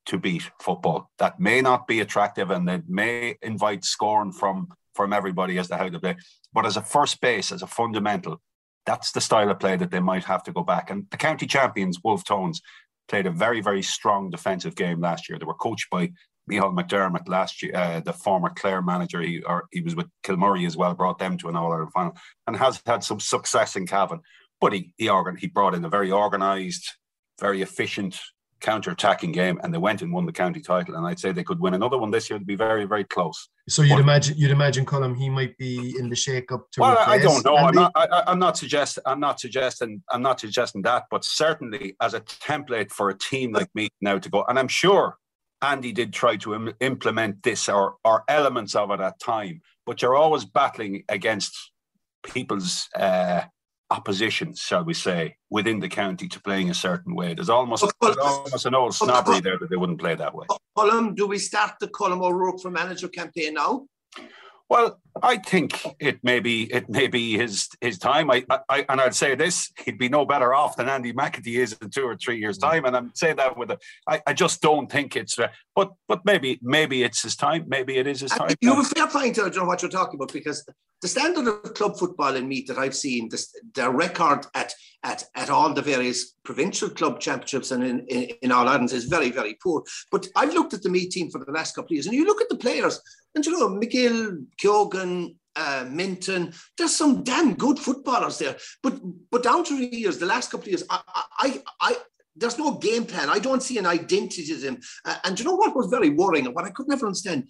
to beat football. That may not be attractive and it may invite scorn from, from everybody as to how to play. But as a first base, as a fundamental, that's the style of play that they might have to go back. And the county champions, Wolf Tones, played a very, very strong defensive game last year. They were coached by Michael McDermott last year, uh, the former Clare manager. He or he was with Kilmurry as well, brought them to an All Ireland final, and has had some success in Cavan. But he he, organ, he brought in a very organised, very efficient counter-attacking game, and they went and won the county title. And I'd say they could win another one this year. to be very, very close. So you'd but, imagine you'd imagine Colm he might be in the shake-up to. Well, I don't know. I'm not. I, am not suggesting. I'm not suggesting. I'm not suggesting that. But certainly, as a template for a team like Meath now to go, and I'm sure Andy did try to Im- implement this or, or elements of it at time, but you're always battling against people's uh, opposition, shall we say, within the county to playing a certain way. There's almost, there's almost an old snobbery there that they wouldn't play that way. Colm, do we start the Colm O'Rourke for manager campaign now? Well, I think it may be it may be his his time. I, I and I'd say this: he'd be no better off than Andy McEntee is in two or three years' time. And I'm saying that with a, I, I just don't think it's. Uh, but but maybe maybe it's his time. Maybe it is his time. You have a fair point to know what you're talking about because the standard of club football in Meath that I've seen, the, record at at at all the various provincial club championships and in, in, in All Ireland is very very poor. But I've looked at the Meath team for the last couple of years, and you look at the players and you know, McGill, Keogan, uh, Menton, there's some damn good footballers there. But but down to the years, the last couple of years, I, I, I there's no game plan. I don't see an identity to them. Uh, and you know what was very worrying and what I could never understand?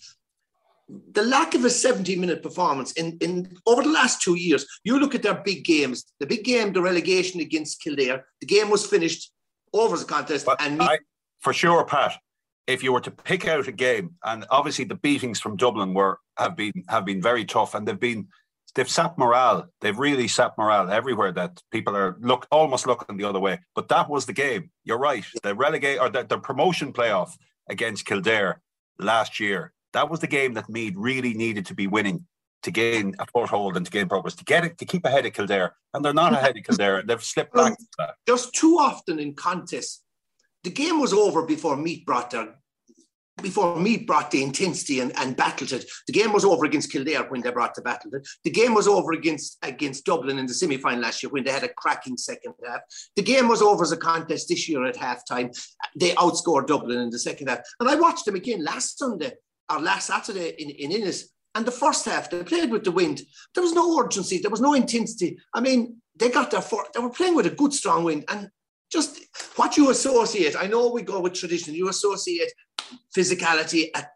The lack of a 70 minute performance in, in over the last two years. You look at their big games, the big game, the relegation against Kildare, the game was finished over the contest. But and me- I, for sure, Pat, if you were to pick out a game, and obviously the beatings from Dublin were have been have been very tough, and they've been they've sapped morale. They've really sapped morale everywhere. That people are look almost looking the other way. But that was the game. You're right. The relegate or the, the promotion playoff against Kildare last year. That was the game that Meath really needed to be winning to gain a foothold and to gain progress, to get it, to keep ahead of Kildare. And they're not ahead of Kildare. They've slipped back. Just too often in contests, the game was over before Meath brought their before Meath brought the intensity and, and battled it. The game was over against Kildare when they brought the battle. The game was over against against Dublin in the semi-final last year when they had a cracking second half. The game was over as a contest this year at halftime. They outscored Dublin in the second half. And I watched them again last Sunday or last Saturday in, in Ennis. And the first half, they played with the wind. There was no urgency. There was no intensity. I mean, they got their four, they were playing with a good strong wind and just what you associate. I know we go with tradition. You associate physicality at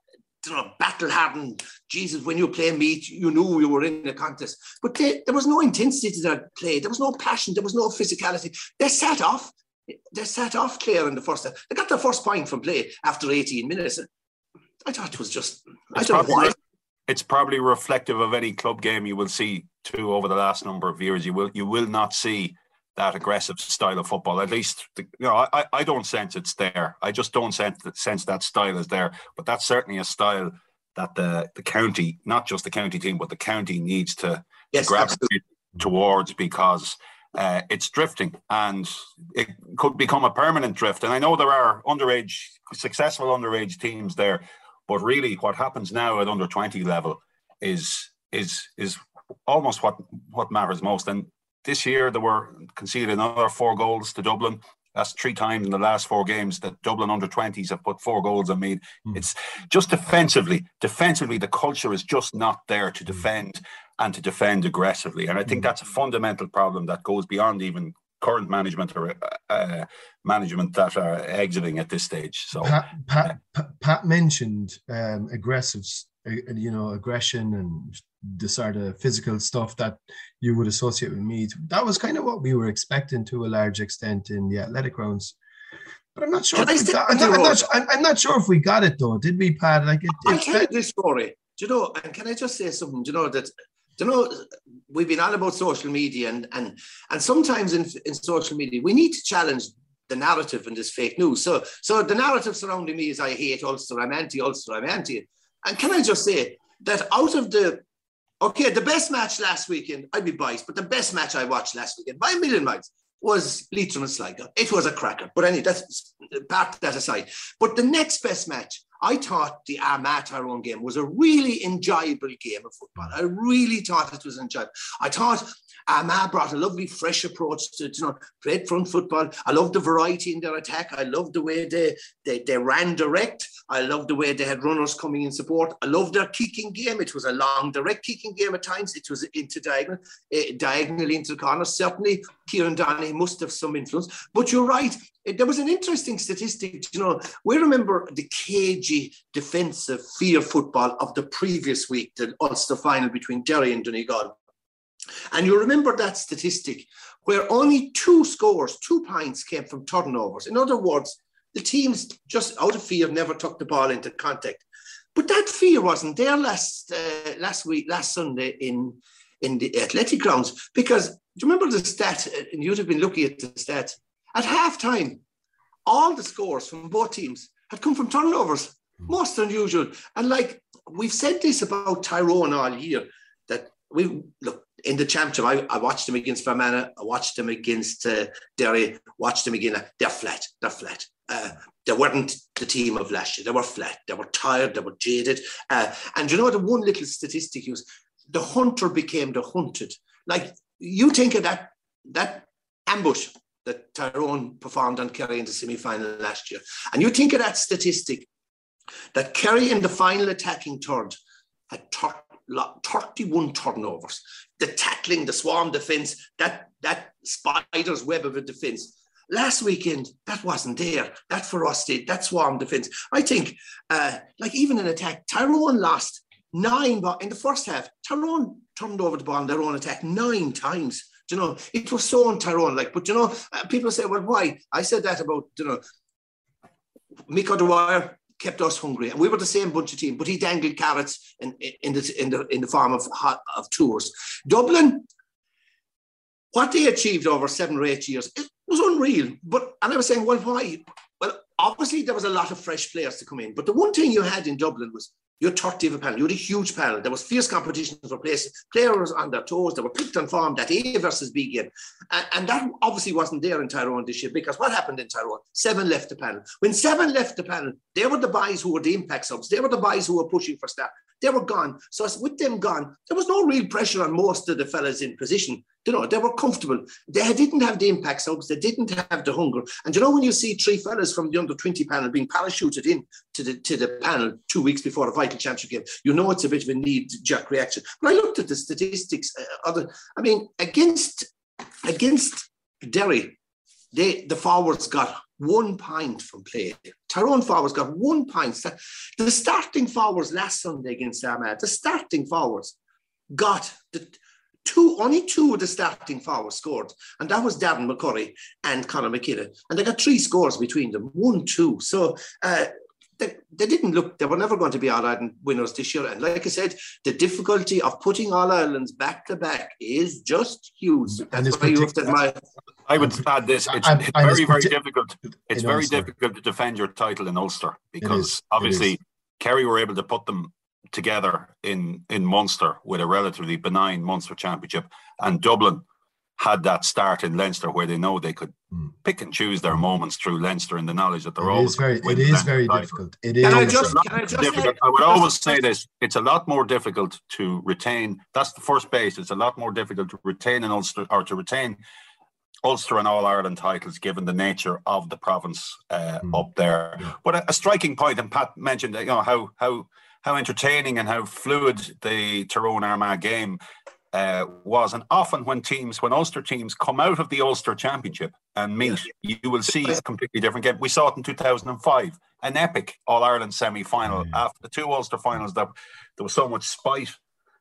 you know, battle hardened. Jesus, when you play Meath, you knew you were in a contest. But they, there was no intensity to their play. There was no passion. There was no physicality. They sat off. They sat off clear in the first half. They got their first point from play after 18 minutes. I thought it was just, it's I don't know why. It's probably reflective of any club game you will see too over the last number of years. You will you will not see that aggressive style of football. At least, you know, I, I don't sense it's there. I just don't sense that, sense that style is there. But that's certainly a style that the the county, not just the county team, but the county needs to, yes, gravitate towards because uh, it's drifting and it could become a permanent drift. And I know there are underage, successful underage teams there, but really, what happens now at under twenty level is is is almost what what matters most. And this year, there were conceded another four goals to Dublin. That's three times in the last four games that Dublin under 20s have put four goals on Meath. Mm. It's just defensively, defensively, the culture is just not there to hmm. defend and to defend aggressively. And I think mm. that's a fundamental problem that goes beyond even current management or uh, management that are exiting at this stage. So Pat, Pat, Pat mentioned um, aggressive, uh, you know, aggression and the sort of physical stuff that you would associate with Meath. That was kind of what we were expecting to a large extent in the athletic grounds. But I'm not sure. Got, I'm, not, I'm, not, I'm, not, sure if we got it though. Did we, Pat? Like it, I tell you this story. Do you know? And can I just say something? Do you know that? You know we've been all about social media and and and sometimes in in social media we need to challenge the narrative and this fake news. So so the narrative surrounding me is I hate Ulster, I'm anti Ulster, I'm anti. And can I just say that out of the Okay, the best match last weekend, I'd be biased, but the best match I watched last weekend by a million miles was Leitrim and Sligo. It was a cracker. But anyway, that's part that aside. But the next best match, I thought the Armagh Tyrone game was a really enjoyable game of football. I really thought it was enjoyable. I thought Armagh brought a lovely, fresh approach to, you know, played front football. I love the variety in their attack. I love the way they, they, they ran direct. I love the way they had runners coming in support. I love their kicking game. It was a long, direct kicking game at times. It was into diagonal, uh, diagonally into the corner. Certainly, Kieran Donny must have some influence. But you're right. There was an interesting statistic. You know, we remember the cagey defensive fear football of the previous week, the Ulster final between Derry and Donegal. And you remember that statistic where only two scores, two points came from turnovers. In other words, the teams just out of fear never took the ball into contact. But that fear wasn't there last uh, last week, last Sunday in in the athletic grounds because do you remember the stat? Uh, and you'd have been looking at the stat at halftime. All the scores from both teams had come from turnovers, most unusual. And like we've said this about Tyrone all year, that we look in the championship, I, I watched them against Fermanagh, I watched them against uh, Derry, watched them again. They're flat, they're flat. Uh, they weren't the team of last year. They were flat, they were tired, they were jaded. Uh, and you know, the one little statistic was the hunter became the hunted. Like you think of that, that ambush that Tyrone performed on Kerry in the semi final last year, and you think of that statistic that Kerry in the final attacking third had 31 turnovers. The tackling, the swarm defence, that, that spider's web of a defence. Last weekend, that wasn't there. That ferocity, that swarm defence. I think, uh, like even in attack, Tyrone lost nine, but in the first half, Tyrone turned over the ball in their own attack nine times. You know, it was so on Tyrone. Like, but you know, uh, people say, well, why? I said that about, you know, Mick Dwyer, kept us hungry. And we were the same bunch of team, but he dangled carrots in, in, the, in, the, in the form of, of tours. Dublin, what they achieved over seven or eight years, it was unreal. But and I was saying, well, why? Well, obviously there was a lot of fresh players to come in. But the one thing you had in Dublin was you had 30 of a panel. You had a huge panel. There was fierce competition for places. Players on their toes. They were picked and formed that A versus B game. And, and, that obviously wasn't there in Tyrone this year because what happened in Tyrone? Seven left the panel. When seven left the panel, they were the boys who were the impact subs. They were the boys who were pushing for staff. They were gone. So with them gone, there was no real pressure on most of the fellas in position. You know, they were comfortable. They didn't have the impact subs. They didn't have the hunger. And you know, when you see three fellas from the under 20 panel being parachuted in to the, to the panel two weeks before a vital championship game, you know it's a bit of a knee-jerk reaction. But I looked at the statistics. Uh, other, I mean, against against Derry, they the forwards got one point from play. Tyrone forwards got one point. The starting forwards last Sunday against Armagh, the starting forwards got the two, only two of the starting forwards scored, and that was Darren McCurry and Conor McKenna. And they got three scores between them, one, two. So uh, they, they didn't look, they were never going to be All Ireland winners this year. And like I said, the difficulty of putting All Irelands back to back is just huge. That's why you have to admire. I would add this. It's, And- it's and very, very difficult. It's very Ulster. difficult to defend your title in Ulster because obviously. Kerry were able to put them together in in Munster with a relatively benign Munster championship, and Dublin had that start in Leinster where they know they could Hmm. pick and choose their moments through Leinster in the knowledge that they're It always is very, it is very title. difficult. It is. I just- can I difficult. I would always say this: it's a lot more difficult to retain. That's the first base. It's a lot more difficult to retain an Ulster or to retain Ulster and All Ireland titles, given the nature of the province uh, Mm. up there. But a, a striking point, and Pat mentioned that you know how how how entertaining and how fluid the Tyrone Armagh game uh, was, and often when teams, when Ulster teams come out of the Ulster Championship and meet, you will see a completely different game. We saw it in 2005, an epic All Ireland semi final. Mm. After the two Ulster finals, that there was so much spite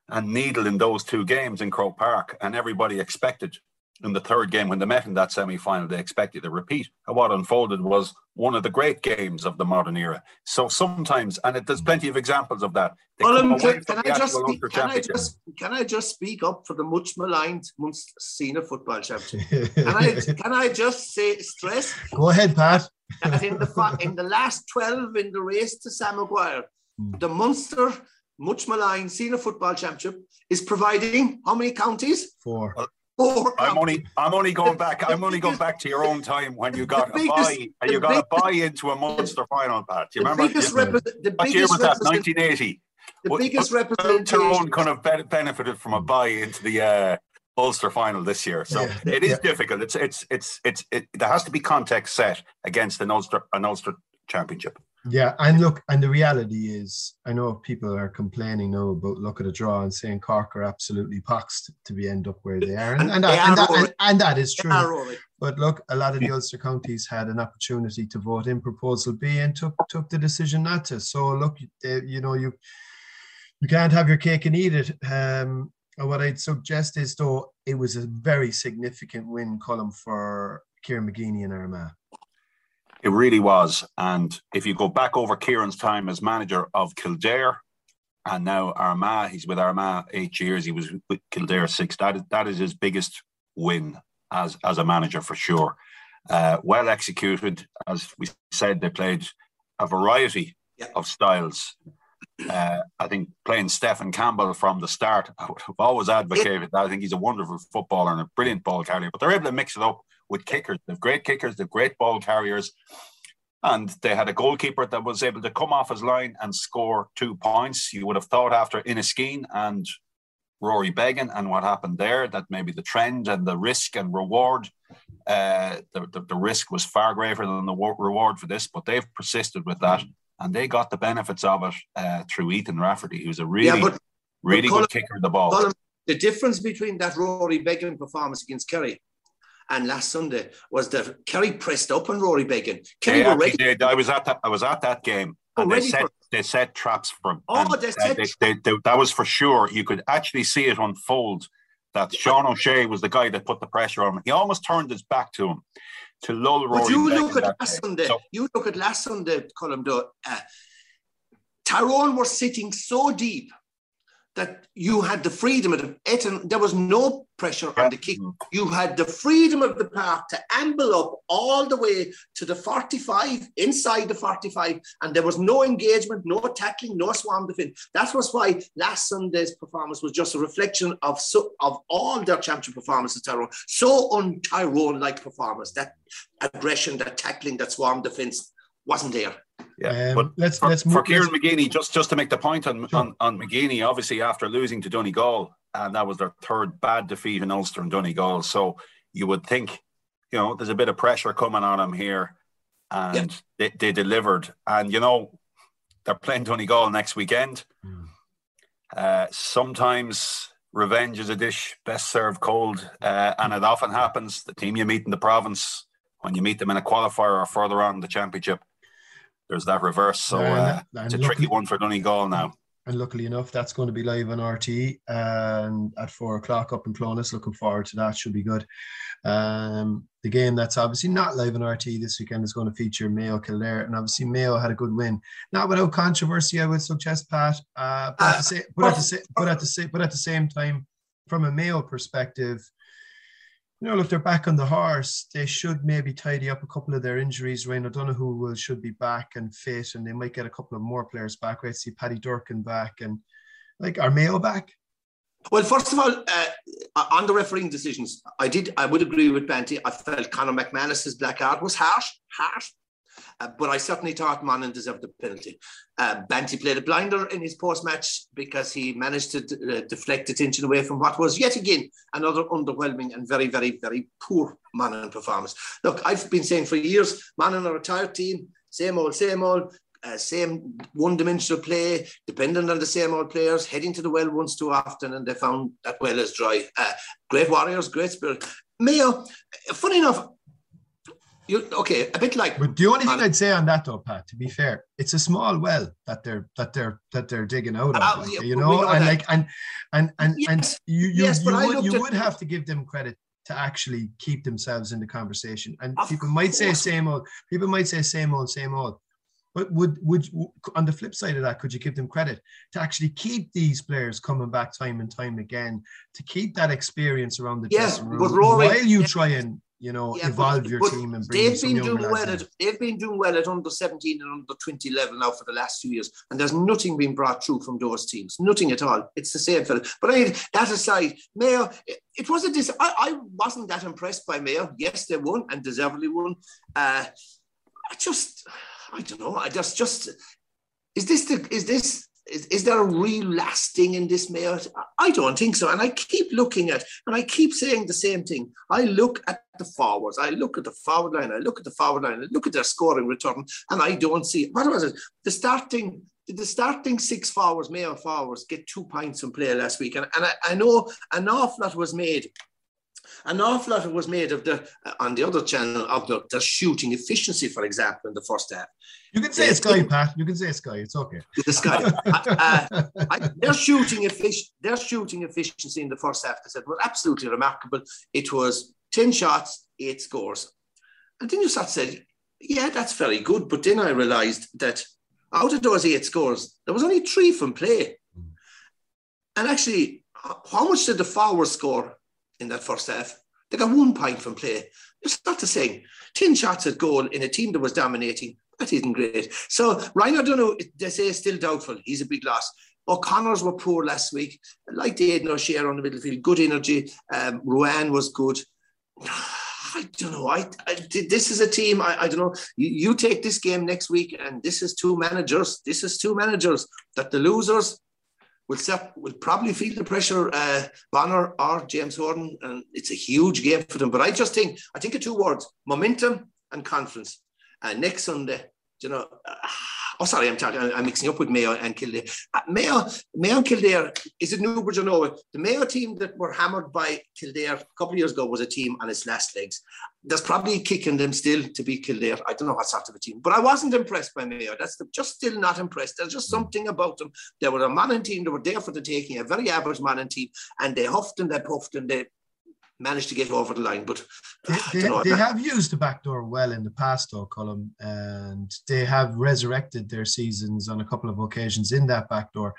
and needle in those two games in Croke Park, and everybody expected in the third game when they met in that semi final, they expected a repeat. And what unfolded was one of the great games of the modern era. So sometimes, and it, there's plenty of examples of that. Well, um, can, can I just speak, can I just can I just speak up for the much maligned Munster Senior Football Championship? Can I can I just say stress Go ahead, Pat. that in the in the last twelve in the race to Sam Maguire, Hmm. the Munster much maligned Senior Football Championship is providing how many counties? Four. Four. I'm only I'm only going back. I'm only going back to your own time when you got the a buy and you got a buy into a Munster final, Pat. Do you remember? biggest, repre- the what year biggest, was that? 1980. the What- biggest what- Tyrone kind of be- benefited from a buy into the uh, Ulster final this year. So Yeah. it is Yeah. difficult. It's it's it's it's it, there has to be context set against an Ulster an Ulster championship. Yeah, and look, and the reality is, I know people are complaining now about look at a draw and saying Cork are absolutely poxed to be end up where they are, and, And and, they that, and, that, and, and that is true. But look, a lot of the Ulster counties had an opportunity to vote in Proposal B and took took the decision not to. So look, eh, you know, you you can't have your cake and eat it. Um, and what I'd suggest is, though, it was a very significant win column for Kieran McGeeney and Armagh. It really was. And if you go back over Kieran's time as manager of Kildare and now Armagh, he's with Armagh eight years. He was with Kildare six. That is, that is his biggest win as, as a manager for sure. Uh, well executed. As we said, they played a variety Yeah. of styles. Uh, I think playing Stephen Campbell from the start, I would have always advocated that. I think he's a wonderful footballer and a brilliant ball carrier, but they're able to mix it up with kickers. They've great kickers, they've great ball carriers. And they had a goalkeeper that was able to come off his line and score two points. You would have thought after Inniskeen and Rory Beggan and what happened there that maybe the trend and the risk and reward, uh, the, the, the risk was far greater than the reward for this, but they've persisted with that and they got the benefits of it uh, through Ethan Rafferty, who's a really, Yeah, but really Colin- good kicker of the ball. Colin, the difference between that Rory Beggan performance against Kerry and last Sunday was that Kerry pressed up on Rory Beggan. Kerry They were ready. did. I was at that. I was at that game, and they set they set traps for him. Oh, And, they uh, set they- they- that was for sure. You could actually see it unfold. That Sean O'Shea was the guy that put the pressure on him. He almost turned his back to him to lull Rory. But you look at last. Sunday. So, You look at last Sunday. Though, uh, Tyrone were sitting so deep that you had the freedom of it, and there was no pressure on the kick. You had the freedom of the park to amble up all the way to the 45, inside the 45, and there was no engagement, no tackling, no swarm defense. That was why last Sunday's performance was just a reflection of so, of all their championship performances, Tyrone. So un-Tyrone-like performance, that aggression, that tackling, that swarm defense wasn't there. Yeah, Um, but let's for, let's for. Kieran let's- just just to make the point on, Sure. on on obviously after losing to Donegal, and that was their third bad defeat in Ulster and Donegal. So you would think, you know, there's a bit of pressure coming on them here, and they, they delivered. And you know, they're playing Donegal next weekend. Hmm. Uh, sometimes revenge is a dish best served cold, uh, and it often happens. The team you meet in the province, when you meet them in a qualifier or further on the championship, there's that reverse. So Yeah, uh, and- it's a and tricky one for Donegal now. And luckily enough, that's going to be live on RTÉ and at four o'clock up in Clones. Looking forward to that. Should be good. Um, the game that's obviously not live on RTÉ this weekend is going to feature Mayo Kildare, and obviously Mayo had a good win. Not without controversy, I would suggest, Pat. Uh, but, at the but, at the but at the sa- but at the same time, from a Mayo perspective, you know, if they're back on the horse, they should maybe tidy up a couple of their injuries. Ryan O'Donoghue will should be back and fit, and they might get a couple of more players back. Right, see Paddy Durcan back, and like are Mayo back? Well, first of all, uh, on the refereeing decisions, I did. I would agree with Banty. I felt Conor McManus's black card was harsh, harsh, uh, but I certainly thought Monaghan deserved the penalty. Uh, Banty played a blinder in his post match because he managed to d- uh, deflect attention away from what was yet again another underwhelming and very, very, very poor Monaghan performance. Look, I've been saying for years, Monaghan are a tired team, same old, same old. Uh, same one-dimensional play, dependent on the same old players, heading to the well once too often, and they found that well is dry. Uh, great warriors, great spirit. Mayo, funny enough, you okay? A bit like. But the only thing I'd say on that, though, Pat, to be fair, it's a small well that they're that they're that they're digging out of, uh, like, you know, know and that. like and and and yes, and you you, yes, you would you would have to give them credit to actually keep themselves in the conversation. And people might course. say same old. People might say same old, same old. But would would on the flip side of that, could you give them credit to actually keep these players coming back time and time again to keep that experience around the yeah, dressing room but Rory, while you yeah. try and you know, yeah, evolve but, your but team and bring they've been doing well at they've been doing well at under 17 and under 20 level now for the last few years. And there's nothing being brought through from those teams. Nothing at all. It's the same fella. But I mean, that aside, Mayo, it, it wasn't dis I, I, wasn't that impressed by Mayo. Yes, they won and deservedly won. Uh, I just I don't know. I just just is this the is this is, is there a real lasting in this Mayo? I don't think so. And I keep looking at, and I keep saying the same thing. I look at the forwards, I look at the forward line, I look at the forward line, I look at their scoring return, and I don't see what was it? The starting the starting six forwards, Mayo forwards, get two points in play last week. And, and I, I know an awful lot was made an awful lot was made of the uh, on the other channel of the, the shooting efficiency, for example, in the first half. You can say uh, Sky, Pat. You can say it's Sky. It's okay. The Sky. uh, I, their shooting effic- their shooting efficiency in the first half, I said, was absolutely remarkable. It was ten shots, eight scores, and then you start saying, "Yeah, that's very good." But then I realised that out of those eight scores, there was only three from play, and actually, how much did the forward score in that first half. They got one point from play. It's not the same. 10 shots at goal in a team that was dominating. That isn't great. So Ryan O'Donoghue, they say, still doubtful. He's a big loss. O'Connors were poor last week. Like Aidan O'Shea on the middle field, good energy. Um, was good. I don't know. I, I, this is a team. I, I don't know. You, you, take this game next week, and this is two managers. This is two managers that the losers will set, will probably feel the pressure, uh, or James Horan, and it's a huge game for them. But I just think, I think of two words: momentum and confidence. And uh, next Sunday, you know. Uh, Oh, sorry, I'm talking. I'm mixing up with Mayo and Kildare. Uh, Mayo, Mayo and Kildare is it Newbridge or Norway? The Mayo team that were hammered by Kildare a couple of years ago was a team on its last legs. There's probably a kick in them still to beat Kildare. I don't know what sort of a team, but I wasn't impressed by Mayo. That's the, just still not impressed. There's just something about them. They were a man team. They were there for the taking, a very average man team, and they huffed and they puffed and they managed to get over the line. But they, they, they have used the back door well in the past, though, Colm, and they have resurrected their seasons on a couple of occasions in that back door.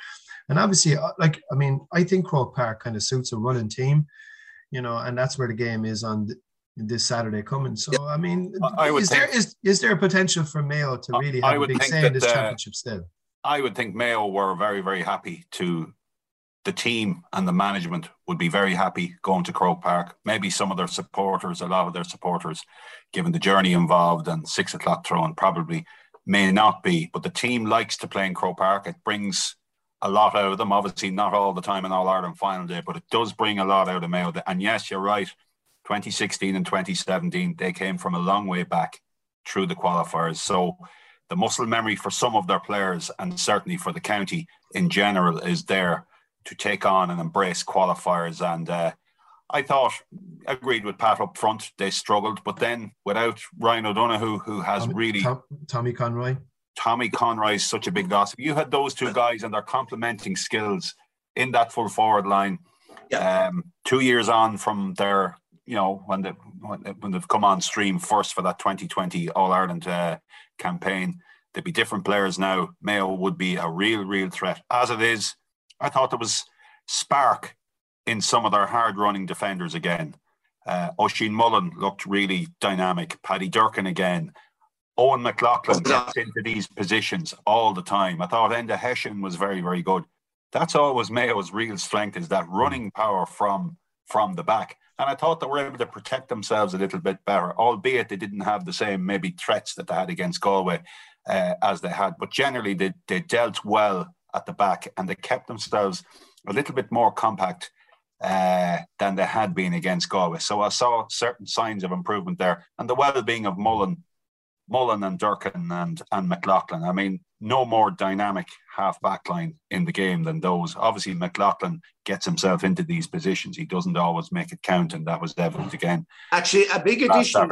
And obviously, uh, like I mean, I think Croke Park kind of suits a running team, you know, and that's where the game is on this Saturday coming. So I mean, I is think, there is is there a potential for Mayo to really have a big say in this uh, championship still? I would think Mayo were very very happy to the team and the management would be very happy going to Croke Park. Maybe some of their supporters, a lot of their supporters, given the journey involved and six o'clock throwing, probably may not be. But the team likes to play in Croke Park. It brings a lot out of them. Obviously, not all the time in All Ireland final day, but it does bring a lot out of Mayo. And yes, you're right. 2016 and 2017, they came from a long way back through the qualifiers. So the muscle memory for some of their players and certainly for the county in general is there to take on and embrace qualifiers. And uh, I thought, agreed with Pat up front, they struggled, but then without Ryan O'Donoghue, who has Tommy, really Tom, Tommy Conroy. Tommy Conroy is such a big loss. You had those two guys and their complementing skills in that full forward line, yeah. um, two years on from their, you know, when they when they've come on stream first for that 2020 All Ireland uh, campaign, they'd be different players now. Mayo would be a real, real threat. As it is, I thought there was spark in some of their hard running defenders again. Uh, Oisin Mullin looked really dynamic. Paddy Durcan again. Eoghan McLaughlin gets into these positions all the time. I thought Enda Hession was very, very good. That's always Mayo's real strength is that running power from from the back. And I thought they were able to protect themselves a little bit better, albeit they didn't have the same maybe threats that they had against Galway uh, as they had. But generally, they, they dealt well at the back and they kept themselves a little bit more compact uh, than they had been against Galway. So I saw certain signs of improvement there. And the well being of Mullen, Mullin and Durcan and and McLaughlin. I mean, no more dynamic half back line in the game than those. Obviously, McLaughlin gets himself into these positions. He doesn't always make it count, and that was evident again. Actually, a big addition.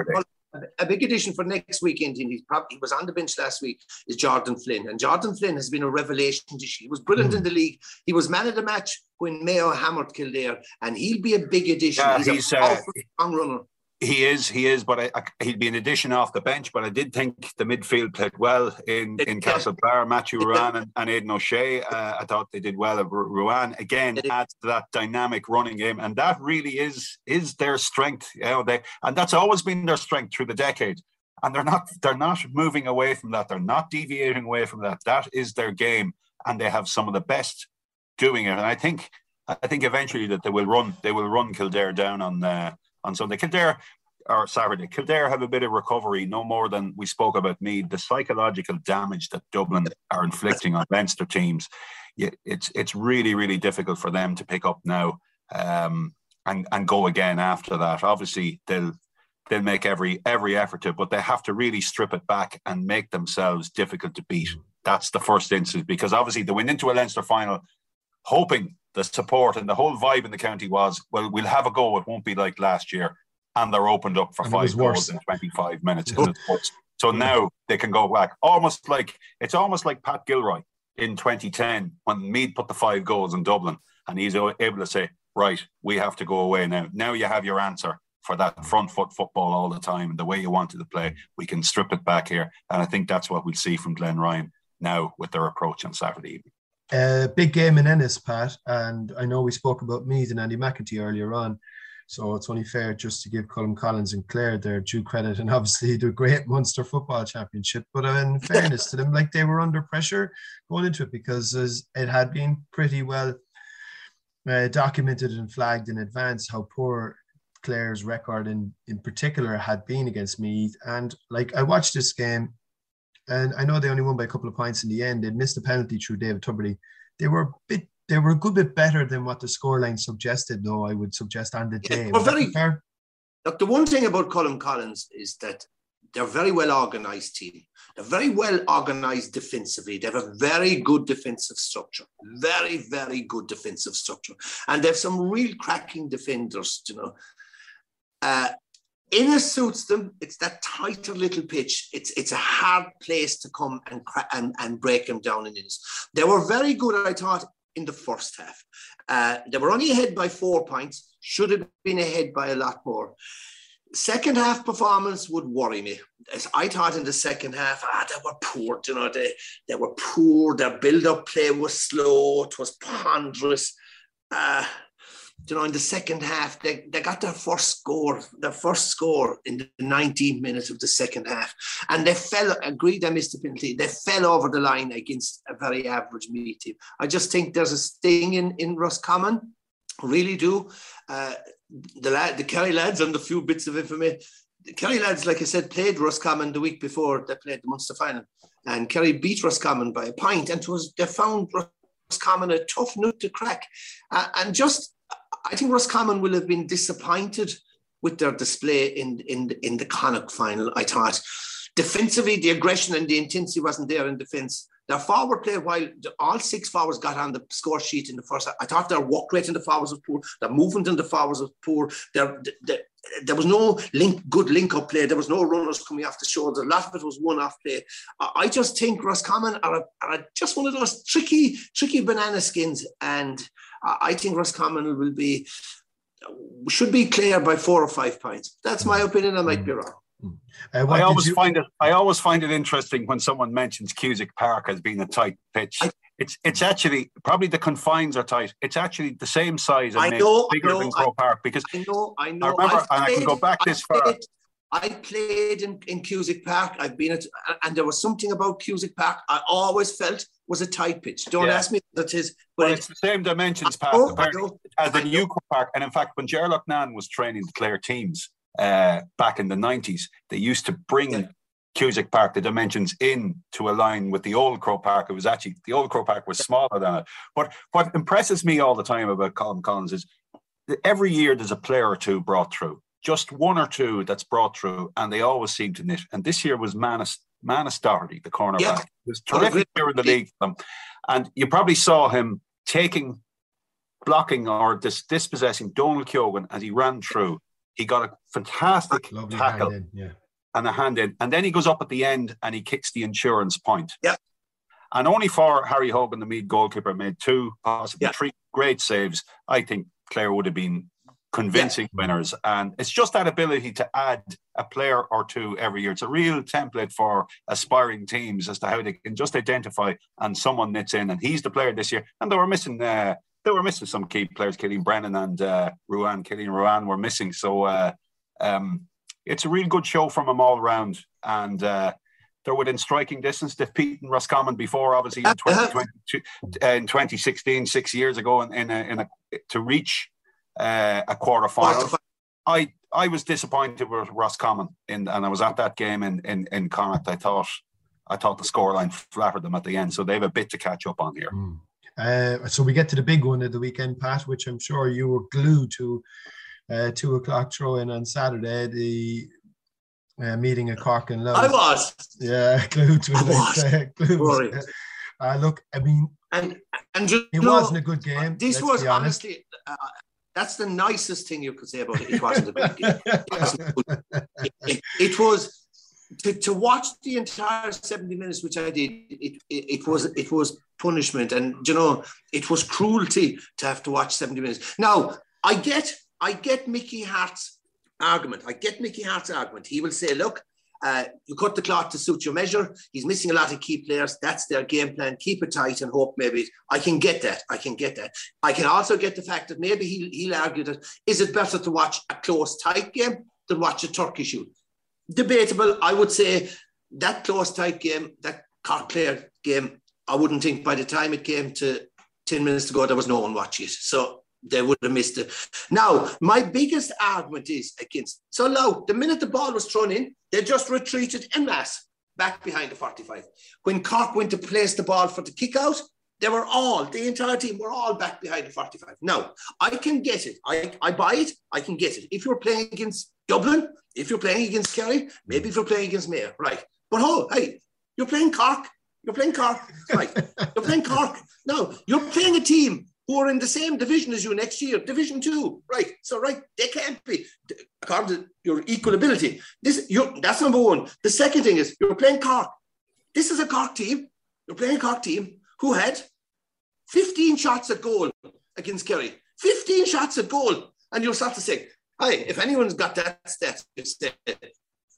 A big addition for next weekend, and he probably he was on the bench last week, is Jordan Flynn. And Jordan Flynn has been a revelation this year. He was brilliant mm. in the league. He was man of the match when Mayo hammered Kildare, and he'll be a big addition. Yeah, he's, he's, a uh, strong runner. He is, he is, but I, I, he'd be an addition off the bench. But I did think the midfield played well in in Castlebar. Matthew Ruane and, and Aidan O'Shea. Uh, I thought they did well. Ruane again adds to that dynamic running game, and that really is is their strength. You know, they and that's always been their strength through the decade. And they're not they're not moving away from that. They're not deviating away from that. That is their game, and they have some of the best doing it. And I think I think eventually that they will run they will run Kildare down on. Uh, on Sunday. Kildare or Saturday, Kildare have a bit of recovery, no more than we spoke about me. The psychological damage that Dublin are inflicting on Leinster teams, it's it's really really difficult for them to pick up now um, and and go again after that. Obviously, they'll they'll make every every effort to, but they have to really strip it back and make themselves difficult to beat. That's the first instance because obviously they went into a Leinster final hoping the support and the whole vibe in the county was, well, we'll have a go. It won't be like last year. And they're opened up for and five goals in 25 minutes. so now they can go back. Almost like it's almost like Pat Gilroy in 2010 when Meath put the five goals in Dublin and he's able to say, right, we have to go away now. Now you have your answer for that front foot football all the time and the way you wanted to play. We can strip it back here. And I think that's what we'll see from Glenn Ryan now with their approach on Saturday evening. Uh, big game in Ennis, Pat, and I know we spoke about Meath and Andy McEntee earlier on, so it's only fair just to give Colm Collins and Clare their due credit, and obviously the great Munster Football Championship. But in fairness to them, like they were under pressure going into it because it had been pretty well uh, documented and flagged in advance how poor Clare's record in in particular had been against Meath, and like I watched this game and I know they only won by a couple of points in the end. They missed a penalty through David Tubridy. They were a bit, they were a good bit better than what the scoreline suggested, though. I would suggest on the day. Yeah, very fair. Look, the one thing about Colm Collins is that they're a very well organised team. They're very well organised defensively. They have a very good defensive structure. Very, very good defensive structure. And they have some real cracking defenders, you know. Uh, Ennis suits them. It's that tighter little pitch. It's it's a hard place to come and and, and break them down in. They were very good, I thought, in the first half. Uh, they were only ahead by four points. Should have been ahead by a lot more. Second half performance would worry me. As I thought in the second half, ah, they were poor. You know, they they were poor. Their build-up play was slow. It was ponderous. Uh, you know, in the second half, they, they got their first score, their first score in the 19 minutes of the second half. And they fell, agreed they missed the penalty. They fell over the line against a very average Meath team. I just think there's a sting in, in Roscommon, really do. Uh, the lad, the Kerry lads and the few bits of information. The Kerry lads, like I said, played Roscommon the week before they played the Munster final. And Kerry beat Roscommon by a point, and it was they found Roscommon a tough nut to crack. Uh, and just I think Roscommon will have been disappointed with their display in in in the Connacht final. I thought defensively, the aggression and the intensity wasn't there in defence. Their forward play, while all six forwards got on the score sheet in the first, I thought their work rate in the forwards was poor. Their movement in the forwards was poor. Their, the, there was no link, good link up play. There was no runners coming off the shoulders. A lot of it was one off play. I just think Roscommon are, a, are just one of those tricky, tricky banana skins. And I think Roscommon will be should be clear by four or five points. That's my opinion. I might be wrong. Uh, I always you... find it. I always find it interesting when someone mentions Cusack Park as being a tight pitch. I, It's it's actually probably the confines are tight. It's actually the same size and I know, I bigger know, than Croke Park because I know, I know. remember, I've and I can go back I this far. played- I played in, in Cusack Park. I've been at, and there was something about Cusack Park I always felt was a tight pitch. Don't Yeah. ask me what it is, but well, it's, it's the same dimensions, Pat, I know. as the new. Croke Park. And in fact, when Ger Loughnane was training the Clare teams uh, back in the nineties, they used to bring Yeah. Cusack Park the dimensions in to align with the old Croke Park. It was actually the old Croke Park was smaller than it. But what impresses me all the time about Colm Collins is that every year there's a player or two brought through, just one or two that's brought through, and they always seem to knit. And this year was Manus Manus Doherty, the cornerback. Yeah. Was Oh, terrific really? year in the league for them. And you probably saw him taking, blocking or dis- dispossessing Donal Keogan as he ran through. He got a fantastic Lovely tackle in, yeah. and a hand in. And then he goes up at the end and he kicks the insurance point. Yeah. And only for Harry Hogan, the Meath goalkeeper, made two, possibly Yeah. three great saves. I think Clare would have been convincing winners. And it's just that ability to add a player or two every year. It's a real template for aspiring teams as to how they can just identify and someone knits in. And he's the player this year. And they were missing uh, they were missing some key players, Killian Brennan and uh, Ruan. Killian Ruan were missing. So uh, um, it's a real good show from them all round. And uh, they're within striking distance. They've beaten Roscommon before, obviously, in, 2022, uh, in 2016, six years ago, in, in, a, in a, to reach uh, a quarter final. I, I was disappointed with Roscommon, in, and I was at that game in, in, in Connacht. I thought I thought the scoreline flattered them at the end, so they have a bit to catch up on here. Mm. Uh, so we get to the big one of the weekend, Pat, which I'm sure you were glued to. Uh, two o'clock throw in on Saturday, the uh, meeting at Cork and Louth. I was. Yeah, glued to I it. was. Uh, glued. Rory. Uh, look, I mean, And and you it know, wasn't a good game. This let's was be honest. honestly, uh, that's the nicest thing you could say about it. It wasn't a game. It, wasn't it, it, it was to, to watch the entire 70 minutes, which I did, it, it, it was it was punishment. And you know, it was cruelty to have to watch 70 minutes. Now, I get I get Mickey Harte's argument. I get Mickey Harte's argument. He will say, look, uh, you cut the cloth to suit your measure. He's missing a lot of key players. That's their game plan. Keep it tight and hope maybe. I can get that. I can get that. I can also get the fact that maybe he'll, he'll argue that is it better to watch a close, tight game than watch a turkey shoot? Debatable. I would say that close, tight game, that Cork player game, I wouldn't think by the time it came to 10 minutes to go, there was no one watching it. So they would have missed it. Now, my biggest argument is against. So now, the minute the ball was thrown in, they just retreated en masse back behind the 45. When Cork went to place the ball for the kick out, they were all, the entire team were all back behind the 45. Now, I can get it. I, I buy it. I can get it. If you're playing against Dublin, if you're playing against Kerry, maybe if you're playing against Mayo, right. But oh, hey, you're playing Cork. You're playing Cork, right? you're playing Cork. No, you're playing a team who are in the same division as you next year, Division Two, right? So, right, they can't be according to your equal ability. This, that's number one. The second thing is you're playing Cork. This is a Cork team. You're playing a Cork team who had 15 shots at goal against Kerry. 15 shots at goal, and you'll start to say, "Hey, if anyone's got that stat, it's there."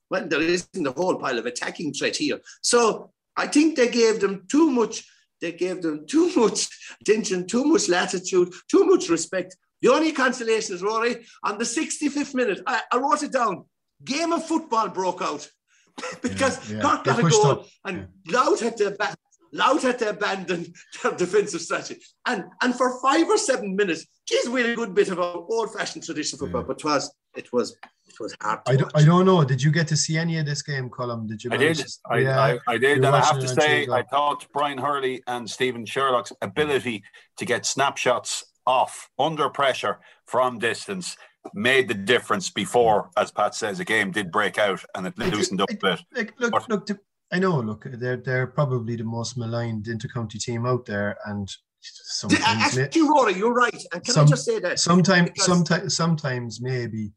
Well, there isn't a whole pile of attacking threat here. So I think they gave them too much. They gave them too much attention, too much latitude, too much respect. The only consolation is Rory on the 65th minute. I, I wrote it down. Game of football broke out because Yeah, yeah. Cork got a goal up. and Louth had to ba- Louth had to abandon their defensive strategy. And and for five or seven minutes, geez, we had a good bit of old-fashioned traditional football, Yeah. but it was it was it was hard. To I don't, watch. I don't know. Did you get to see any of this game, Colum? Did you? I did. to- I, yeah. I, I did. And I have to say, I thought Brian Hurley and Stephen Sherlock's ability to get snapshots off under pressure from distance made the difference before, as Pat says, a game did break out and it loosened up a bit. Like, look, But- look. To, I know. Look, they're they're probably the most maligned intercounty team out there, and sometimes, Actually, Rory, you're right. And can Some- I just say that? sometimes, because- sometimes, sometimes maybe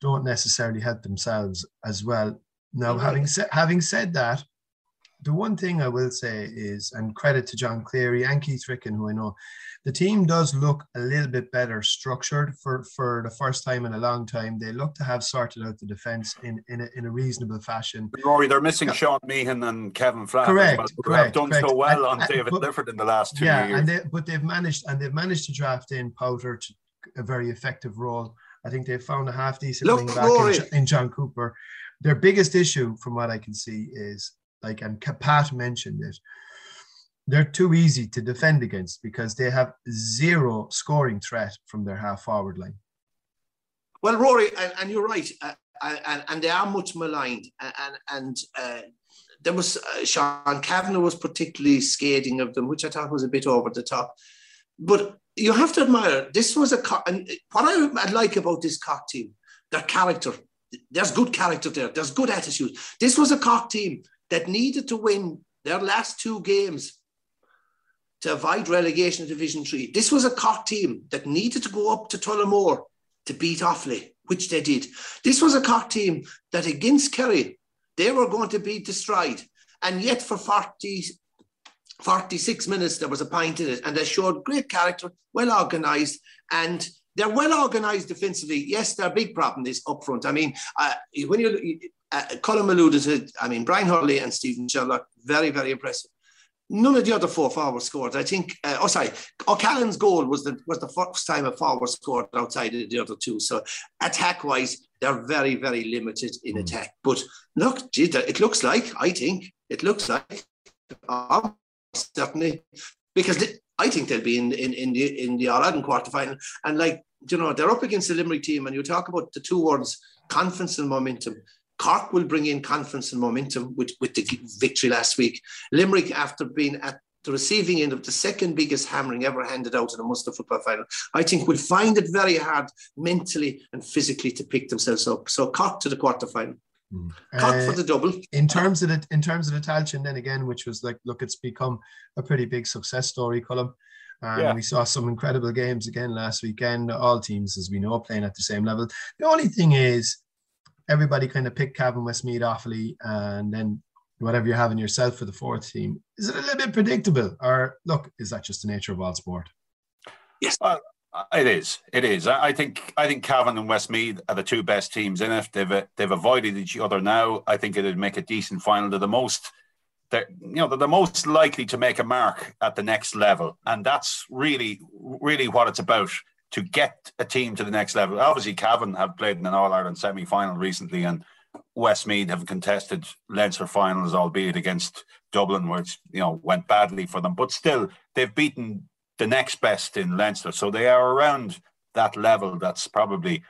don't necessarily help themselves as well. Now, having said having said that, the one thing I will say is, and credit to John Cleary and Keith Ricken, who I know, the team does look a little bit better structured for, for the first time in a long time. They look to have sorted out the defence in, in, a, in a reasonable fashion. Rory, they're missing Sean Meehan and Kevin Flatt. Correct, well, correct, have done correct. so well And- on and- David but- Lifford in the last two yeah, years. and they, but they've managed and they've managed to draft in Powder to a very effective role. I think they've found a half decent Look, wing back in, in John Cooper. Their biggest issue, from what I can see, is like and Ka- Pat mentioned it. They're too easy to defend against because they have zero scoring threat from their half forward line. Well, Rory, and, and you're right, uh, and, and they are much maligned. And and uh, there was uh, Sean Cavanagh was particularly scathing of them, which I thought was a bit over the top. But you have to admire this was a co- and what I, I like about this Cork team, their character. There's good character there. There's good attitude. This was a Cork team that needed to win their last two games to avoid relegation of Division Three. This was a Cork team that needed to go up to Tullamore to beat Offaly, which they did. This was a Cork team that against Kerry, they were going to be destroyed. And yet for 40, 46 minutes, there was a pint in it. And they showed great character, well organised, and they're well organised defensively. Yes, their big problem is up front. I mean, uh, when you, uh, Colm alluded to, I mean, Brian Hurley and Stephen Sherlock, very, very impressive. None of the other four forwards scored. I think. Uh, oh, sorry. O'Callaghan's goal was the was the first time a forward scored outside of the other two. So attack wise, they're very very limited in attack. But look, gee, it looks like I think it looks like um, certainly because they, I think they'll be in in in the in the All Ireland quarter final. And like you know, they're up against the Limerick team, and you talk about the two words confidence and momentum. Cork will bring in confidence and momentum with, with the victory last week. Limerick, after being at the receiving end of the second biggest hammering ever handed out in a Munster football final, I think will find it very hard mentally and physically to pick themselves up. So Cork to the quarter final. Cork Uh, for the double. in terms of the in terms of the Tailteann then again, which was like, look, it's become a pretty big success story, Colm. And Yeah. we saw some incredible games again last weekend. All teams, as we know, playing at the same level. The only thing is, everybody kind of picked Cavan Westmeath Offaly, and then whatever you're having yourself for the fourth team. Is it a little bit predictable, or look, is that just the nature of all sport? Yes. Uh, It is. It is. I think. I think Cavan and Westmeath are the two best teams in it. They've they've avoided each other now. I think it'd make a decent final. They're the most. They're, you know, they're the most likely to make a mark at the next level, and that's really, really what it's about to get a team to the next level. Obviously, Cavan have played in an All Ireland semi final recently, and Westmeath have contested Leinster finals, albeit against Dublin, which you know went badly for them. But still, they've beaten the next best in Leinster, so they are around that level. That's probably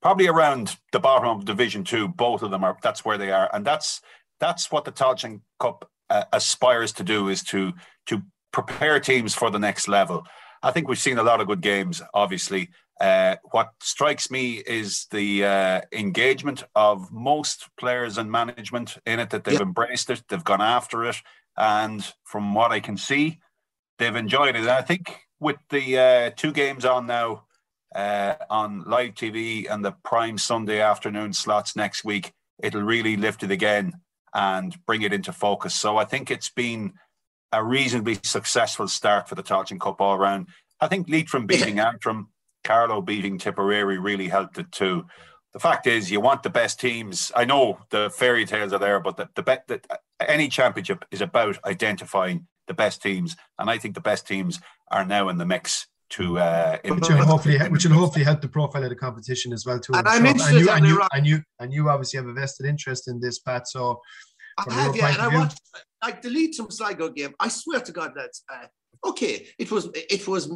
probably around the bottom of Division Two. Both of them are. That's where they are, and that's that's what the Tailteann Cup uh, aspires to do is to to prepare teams for the next level. I think we've seen a lot of good games. Obviously, uh, what strikes me is the uh, engagement of most players and management in it. That they've embraced it, they've gone after it, and from what I can see, they've enjoyed it. And I think with the uh, two games on now uh, on live TV and the prime Sunday afternoon slots next week, it'll really lift it again and bring it into focus. So I think it's been a reasonably successful start for the Tailteann Cup all around. I think Leitrim beating Antrim, Carlow beating Tipperary really helped it too. The fact is, you want the best teams. I know the fairy tales are there, but the, the, be- the any championship is about identifying the best teams, and I think the best teams are now in the mix to. Uh, Which will hopefully which will hopefully help the profile of the competition as well too. And I'm I sure. mentioned and you, and you, and you and you obviously have a vested interest in this, Pat. So I have, yeah, point and I view- watched like the Leitrim Sligo game. I swear to God, lads. Uh, okay, it was it was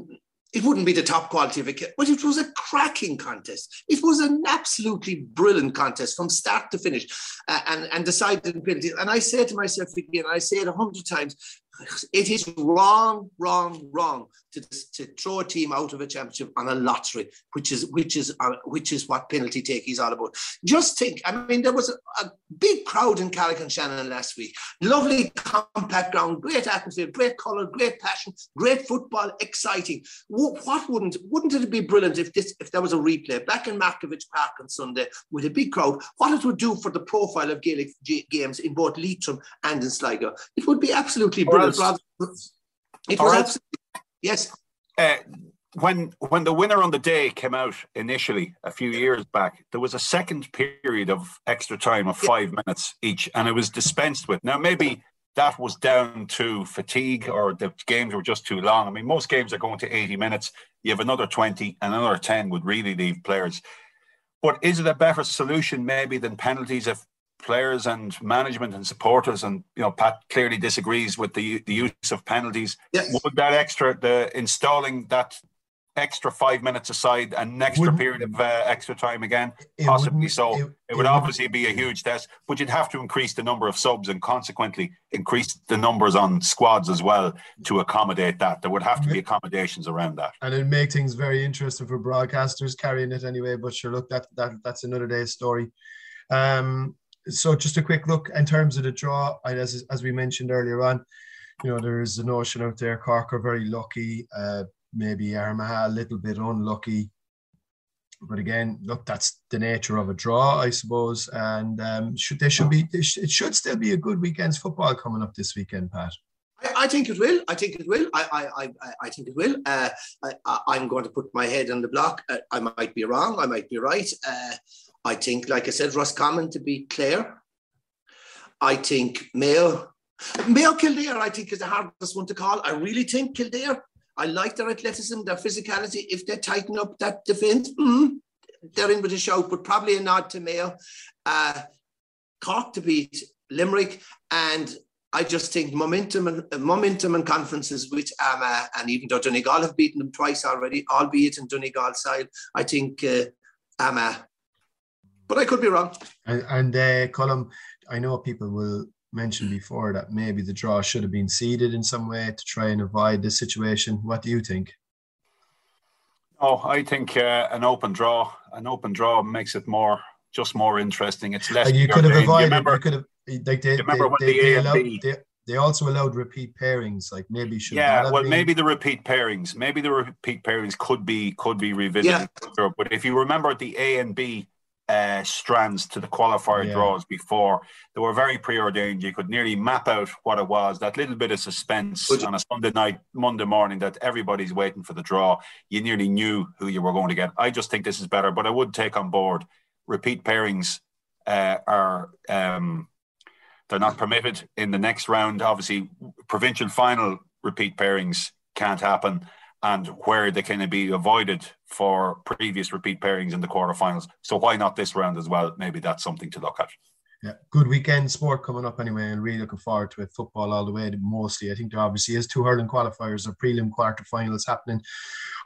it wouldn't be the top quality of a kit, but it was a cracking contest. It was an absolutely brilliant contest from start to finish, uh, and and decided in penalties. And I say to myself again, I say it a hundred times: it is wrong, wrong, wrong to, to throw a team out of a championship on a lottery, which is which is uh, which is what penalty take is all about. Just think, I mean, there was a, a big crowd in Carrick-on-Shannon last week. Lovely compact ground, great atmosphere, great colour, great passion, great football, exciting. What wouldn't wouldn't it be brilliant if this if there was a replay back in Markievicz Park on Sunday with a big crowd? What it would do for the profile of Gaelic games in both Leitrim and in Sligo? It would be absolutely brilliant. It was absolutely yes. Uh, when when the winner on the day came out initially a few years back, there was a second period of extra time of five minutes each, and it was dispensed with. Now maybe that was down to fatigue or the games were just too long. I mean, most games are going to 80 minutes. You have another 20 and another 10 would really leave players. But is it a better solution maybe than penalties if players and management and supporters and you know Pat clearly disagrees with the the use of penalties. Yes. Would that extra the installing that extra five minutes aside and an extra would period of uh, extra time again? Possibly so. It, it would it obviously be a huge test, but you'd have to increase the number of subs and consequently increase the numbers on squads as well to accommodate that. There would have to be accommodations around that. And it'd make things very interesting for broadcasters carrying it anyway. But sure, look, that, that that's another day's story. Um, so just a quick look in terms of the draw, as, as we mentioned earlier on, you know, there is a notion out there, Cork are very lucky, uh, maybe Armagh a little bit unlucky. But again, look, that's the nature of a draw, I suppose. And um, should there should be it should still be a good weekend's football coming up this weekend, Pat. I, think it will. I think it will. I I, I, I think it will. Uh, I, am going to put my head on the block. Uh, I might be wrong. I might be right. Uh, I think, like I said, Roscommon to beat Clare. I think Mayo, Mayo Kildare, I think is the hardest one to call. I really think Kildare. I like their athleticism, their physicality. If they tighten up that defence, mm, they're in with a shout, but probably a nod to Mayo. Uh, Cork to beat Limerick, and I just think momentum and uh, momentum and conferences, which um, uh, and even though Donegal have beaten them twice already, albeit in Donegal's side, I think uh, um, uh, but I could be wrong. And, and uh, Colm, I know people will mention before that maybe the draw should have been seeded in some way to try and avoid this situation. What do you think? Oh, I think uh, an open draw, an open draw makes it more, just more interesting. It's less. you could have avoided. You, remember, you could have. Like they, remember they, they, the they, allowed, they, they also allowed repeat pairings. Like maybe should. Yeah, well, been... maybe the repeat pairings, maybe the repeat pairings could be could be revisited. Yeah. But if you remember the A and B uh, strands to the qualifier yeah. draws before. They were very preordained. You could nearly map out what it was. That little bit of suspense on a Sunday night, Monday morning, that everybody's waiting for the draw. You nearly knew who you were going to get. I just think this is better, but I would take on board repeat pairings uh, are. Um, they're not permitted in the next round. Obviously, provincial final repeat pairings can't happen and where they can be avoided for previous repeat pairings in the quarterfinals. So why not this round as well? Maybe that's something to look at. Yeah, good weekend sport coming up anyway, and really looking forward to it. Football all the way, mostly. I think there obviously is two hurling qualifiers or prelim quarterfinals happening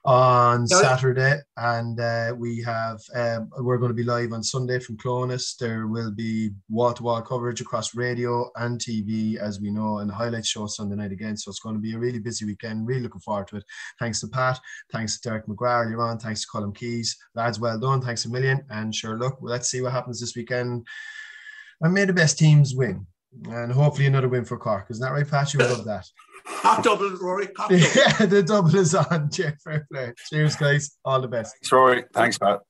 on Saturday, and uh, we have um, we're going to be live on Sunday from Clones. There will be wall-to-wall coverage across radio and TV, as we know, and highlight show Sunday night again. So it's going to be a really busy weekend. Really looking forward to it. Thanks to Pat, thanks to Derek McGrath earlier on, thanks to Colm Keys, lads. Well done. Thanks a million. And sure, look, let's see what happens this weekend. And may the best teams win, and hopefully another win for Cork. Isn't that right, Pat? You love that. Hot double, Rory. Hot double. yeah, the double is on. Cheers, fair play. Cheers, guys. All the best. Thanks, Rory. Thanks, Pat.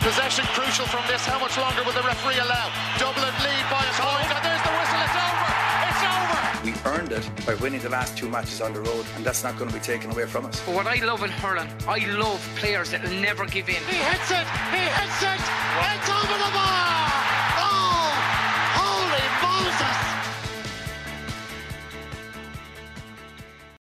Possession crucial from this. How much longer will the referee allow? Dublin lead by a point. point, and there's the whistle. It's over. It's over. We earned it by winning the last two matches on the road, and that's not going to be taken away from us. But what I love in hurling, I love players that will never give in. He hits it. He hits it. It's over the bar.